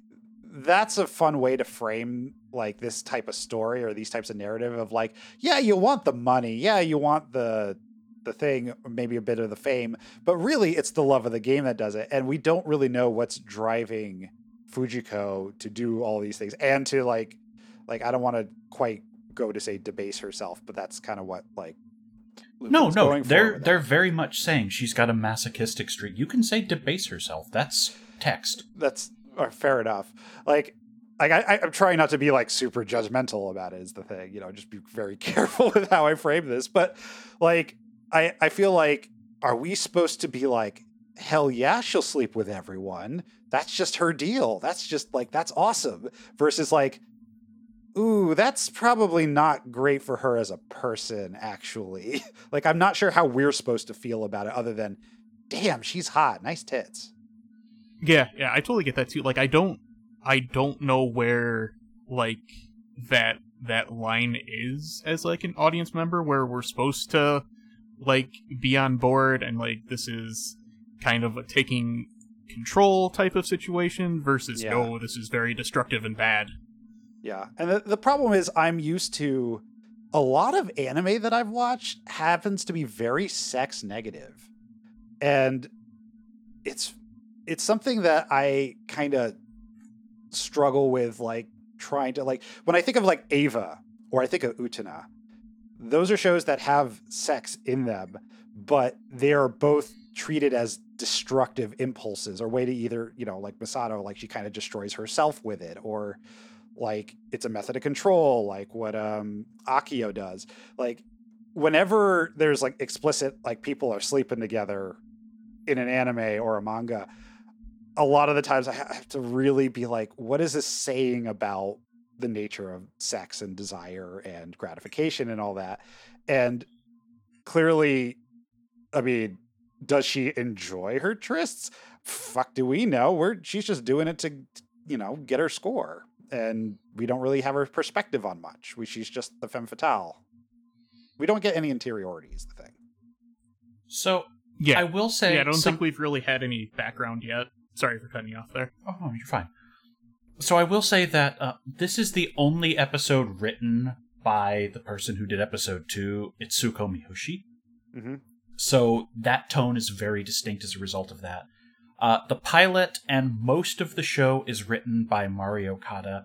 that's a fun way to frame like this type of story or these types of narrative of like, yeah, you want the money, yeah, you want the the thing, maybe a bit of the fame, but really it's the love of the game that does it, and we don't really know what's driving Fujiko to do all these things and to like, like I don't want to quite go to say debase herself, but that's kind of what like No, Lupin's no, for they're they're very much saying she's got a masochistic streak. You can say debase herself. That's text. that's uh, fair enough. Like, like I, I- I'm trying not to be like super judgmental about it. Is the thing, you know, just be very [LAUGHS] careful with how I frame this. But like, I I feel like, are we supposed to be like, hell yeah, she'll sleep with everyone. That's just her deal. That's just like that's awesome. Versus like, ooh, that's probably not great for her as a person. Actually, [LAUGHS] like I'm not sure how we're supposed to feel about it, other than, damn, she's hot, nice tits. Yeah, yeah, I totally get that too. Like I don't I don't know where like that that line is as like an audience member where we're supposed to like be on board and like this is kind of a taking control type of situation versus Yeah. no this is very destructive and bad. Yeah. And the, the problem is, I'm used to a lot of anime that I've watched happens to be very sex negative. And it's it's something that I kind of struggle with like trying to like when I think of like Ava or I think of Utena, those are shows that have sex in them, but they are both treated as destructive impulses or way to either, you know, like Misato, like she kind of destroys herself with it, or like it's a method of control, like what um Akio does. Like whenever there's like explicit like people are sleeping together in an anime or a manga, a lot of the times I have to really be like, what is this saying about the nature of sex and desire and gratification and all that? And clearly, I mean, does she enjoy her trysts? Fuck, do we know? We're she's just doing it to, you know, get her score, and we don't really have her perspective on much. We, she's just the femme fatale. We don't get any interiority. Is the thing. So Yeah. I will say, yeah, I don't some- think we've really had any background yet. Sorry for cutting you off there. Oh, you're fine. So I will say that uh, this is the only episode written by the person who did episode two, Itsuko Miyoshi. Mm-hmm. So that tone is very distinct as a result of that. Uh, the pilot and most of the show is written by Mari Okada,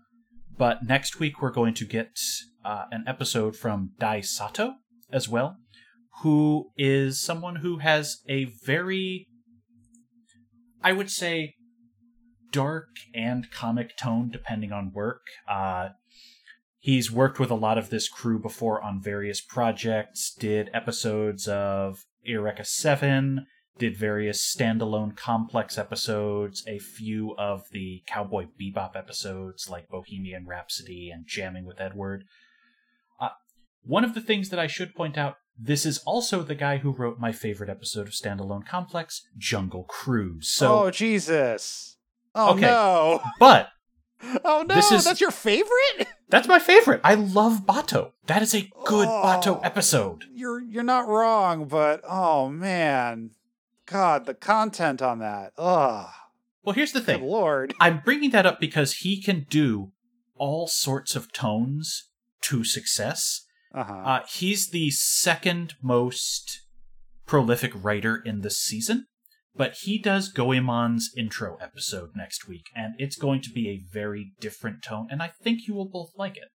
but next week we're going to get uh, an episode from Dai Sato as well, who is someone who has a very, I would say, dark and comic tone depending on work. Uh, he's worked with a lot of this crew before on various projects, did episodes of Eureka 7, did various standalone complex episodes, a few of the Cowboy Bebop episodes like Bohemian Rhapsody and Jamming with Edward. Uh, one of the things that I should point out this is also the guy who wrote my favorite episode of Standalone Complex, Jungle Cruise. So, oh Jesus! Oh Okay. no! but [LAUGHS] Oh no! This is- That's your favorite? That's my favorite. I love Batou. That is a good Oh. Batou episode. You're you're not wrong, but oh man, God, the content on that. Oh, Well, here's the good thing. lord. [LAUGHS] I'm bringing that up because he can do all sorts of tones to success. Uh-huh. Uh, he's the second most prolific writer in this season, but he does Goemon's intro episode next week, and it's going to be a very different tone, and I think you will both like it.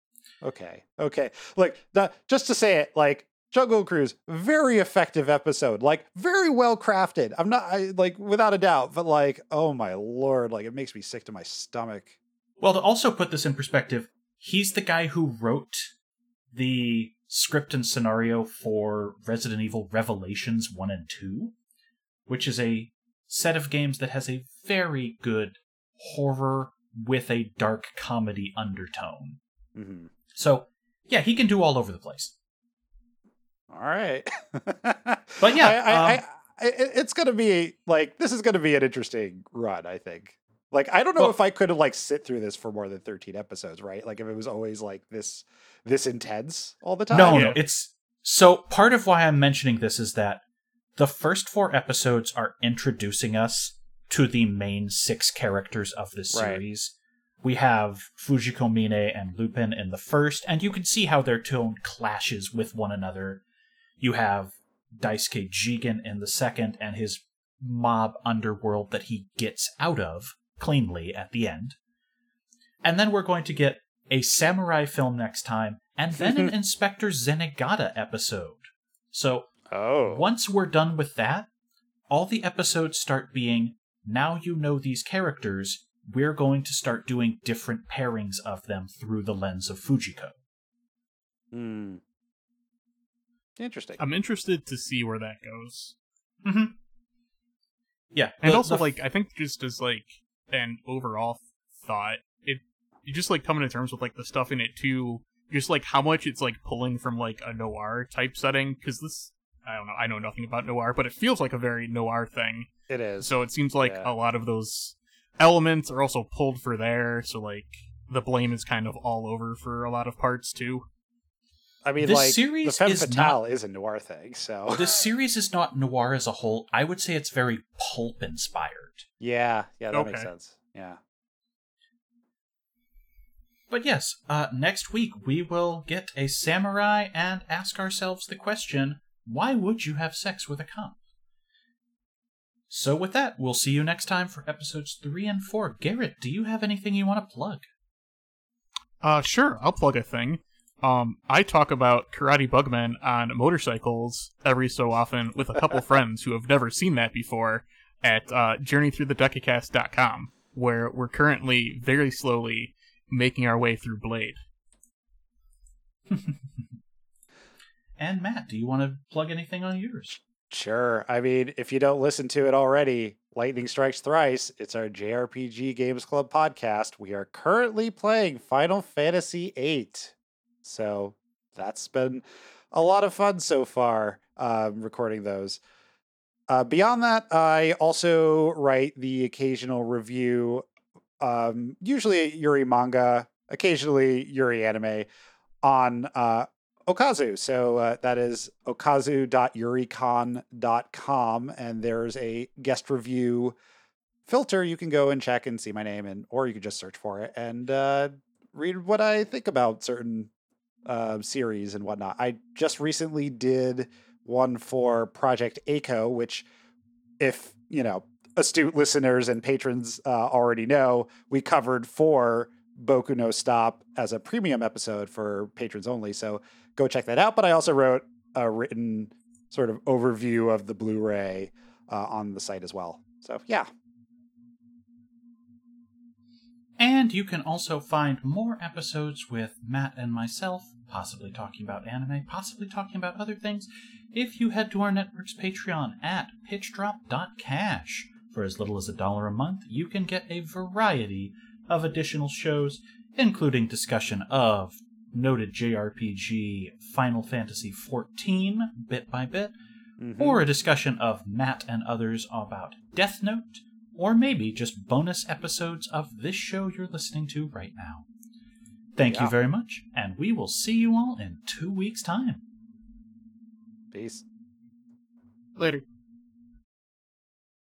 Okay. Okay. Like the, just to say it, like Jungle Cruise, very effective episode, like very well crafted. I'm not I, like without a doubt, but like, oh my lord, like it makes me sick to my stomach. Well, to also put this in perspective, he's the guy who wrote the script and scenario for Resident Evil Revelations 1 and 2, which is a set of games that has a very good horror with a dark comedy undertone. hmm So, yeah, he can do all over the place. All right. [LAUGHS] But yeah, I, I, um, I, it's gonna be like this is gonna be an interesting run. I think. Like I don't know Well- if I could have like sit through this for more than thirteen episodes, right? Like if it was always like this this intense all the time. No, no, it's so part of why I'm mentioning this is that the first four episodes are introducing us to the main six characters of this Right. series. We have Fujiko Mine and Lupin in the first, and you can see how their tone clashes with one another. You have Daisuke Jigen in the second, and his mob underworld that he gets out of cleanly at the end. And then we're going to get a samurai film next time, and then an [LAUGHS] Inspector Zenigata episode. So Oh. Once we're done with that, all the episodes start being now you know these characters, we're going to start doing different pairings of them through the lens of Fujiko. Hmm. Interesting. I'm interested to see where that goes. Mm-hmm. Yeah, And the- also, the- like, I think just as like an overall thought, it you just like coming to terms with like the stuff in it too. Just like how much it's like pulling from like a noir type setting because this I don't know I know nothing about noir, but it feels like a very noir thing. it is. So it seems like Yeah. a lot of those elements are also pulled for there. So like the blame is kind of all over for a lot of parts too. I mean, This like the series femme is fatale is a noir thing, so [LAUGHS] this series is not noir as a whole. I would say it's very pulp inspired. yeah, yeah, that makes sense. Yeah. But yes, uh, next week we will get a samurai and ask ourselves the question why would you have sex with a comp? So, with that, we'll see you next time for episodes 3 and 4. Garrett, do you have anything you want to plug? Uh, sure, I'll plug a thing. Um, I talk about Karate Bugmen on motorcycles every so often with a couple [LAUGHS] friends who have never seen that before at uh, journeythroughthedecacast.com, where we're currently very slowly making our way through Blade. [LAUGHS] And Matt, do you want to plug anything on yours? Sure. I mean, if you don't listen to it already, Lightning Strikes Thrice, it's our JRPG Games Club podcast. We are currently playing Final Fantasy VIII. So that's been a lot of fun so far, um, recording those. Uh, beyond that, I also write the occasional review, um, usually Yuri manga, occasionally Yuri anime, on uh, Okazu. So uh, that is okazu.yuricon.com. And there's a guest review filter you can go and check and see my name, and or you can just search for it and uh, read what I think about certain uh, series and whatnot. I just recently did one for Project A-ko, which, if you know, astute listeners and patrons uh, already know, we covered for Boku no Stop as a premium episode for patrons only. So go check that out. But I also wrote a written sort of overview of the Blu-ray uh, on the site as well. So yeah, And you can also find more episodes with Matt and myself, possibly talking about anime, possibly talking about other things, if you head to our network's Patreon at pitchdrop.cash. For as little as a dollar a month, you can get a variety of additional shows, including discussion of noted JRPG Final Fantasy XIV bit by bit, Mhm. or a discussion of Matt and others about Death Note, or maybe just bonus episodes of this show you're listening to right now. Thank Yeah. you very much, and we will see you all in two weeks' time. peace. Later.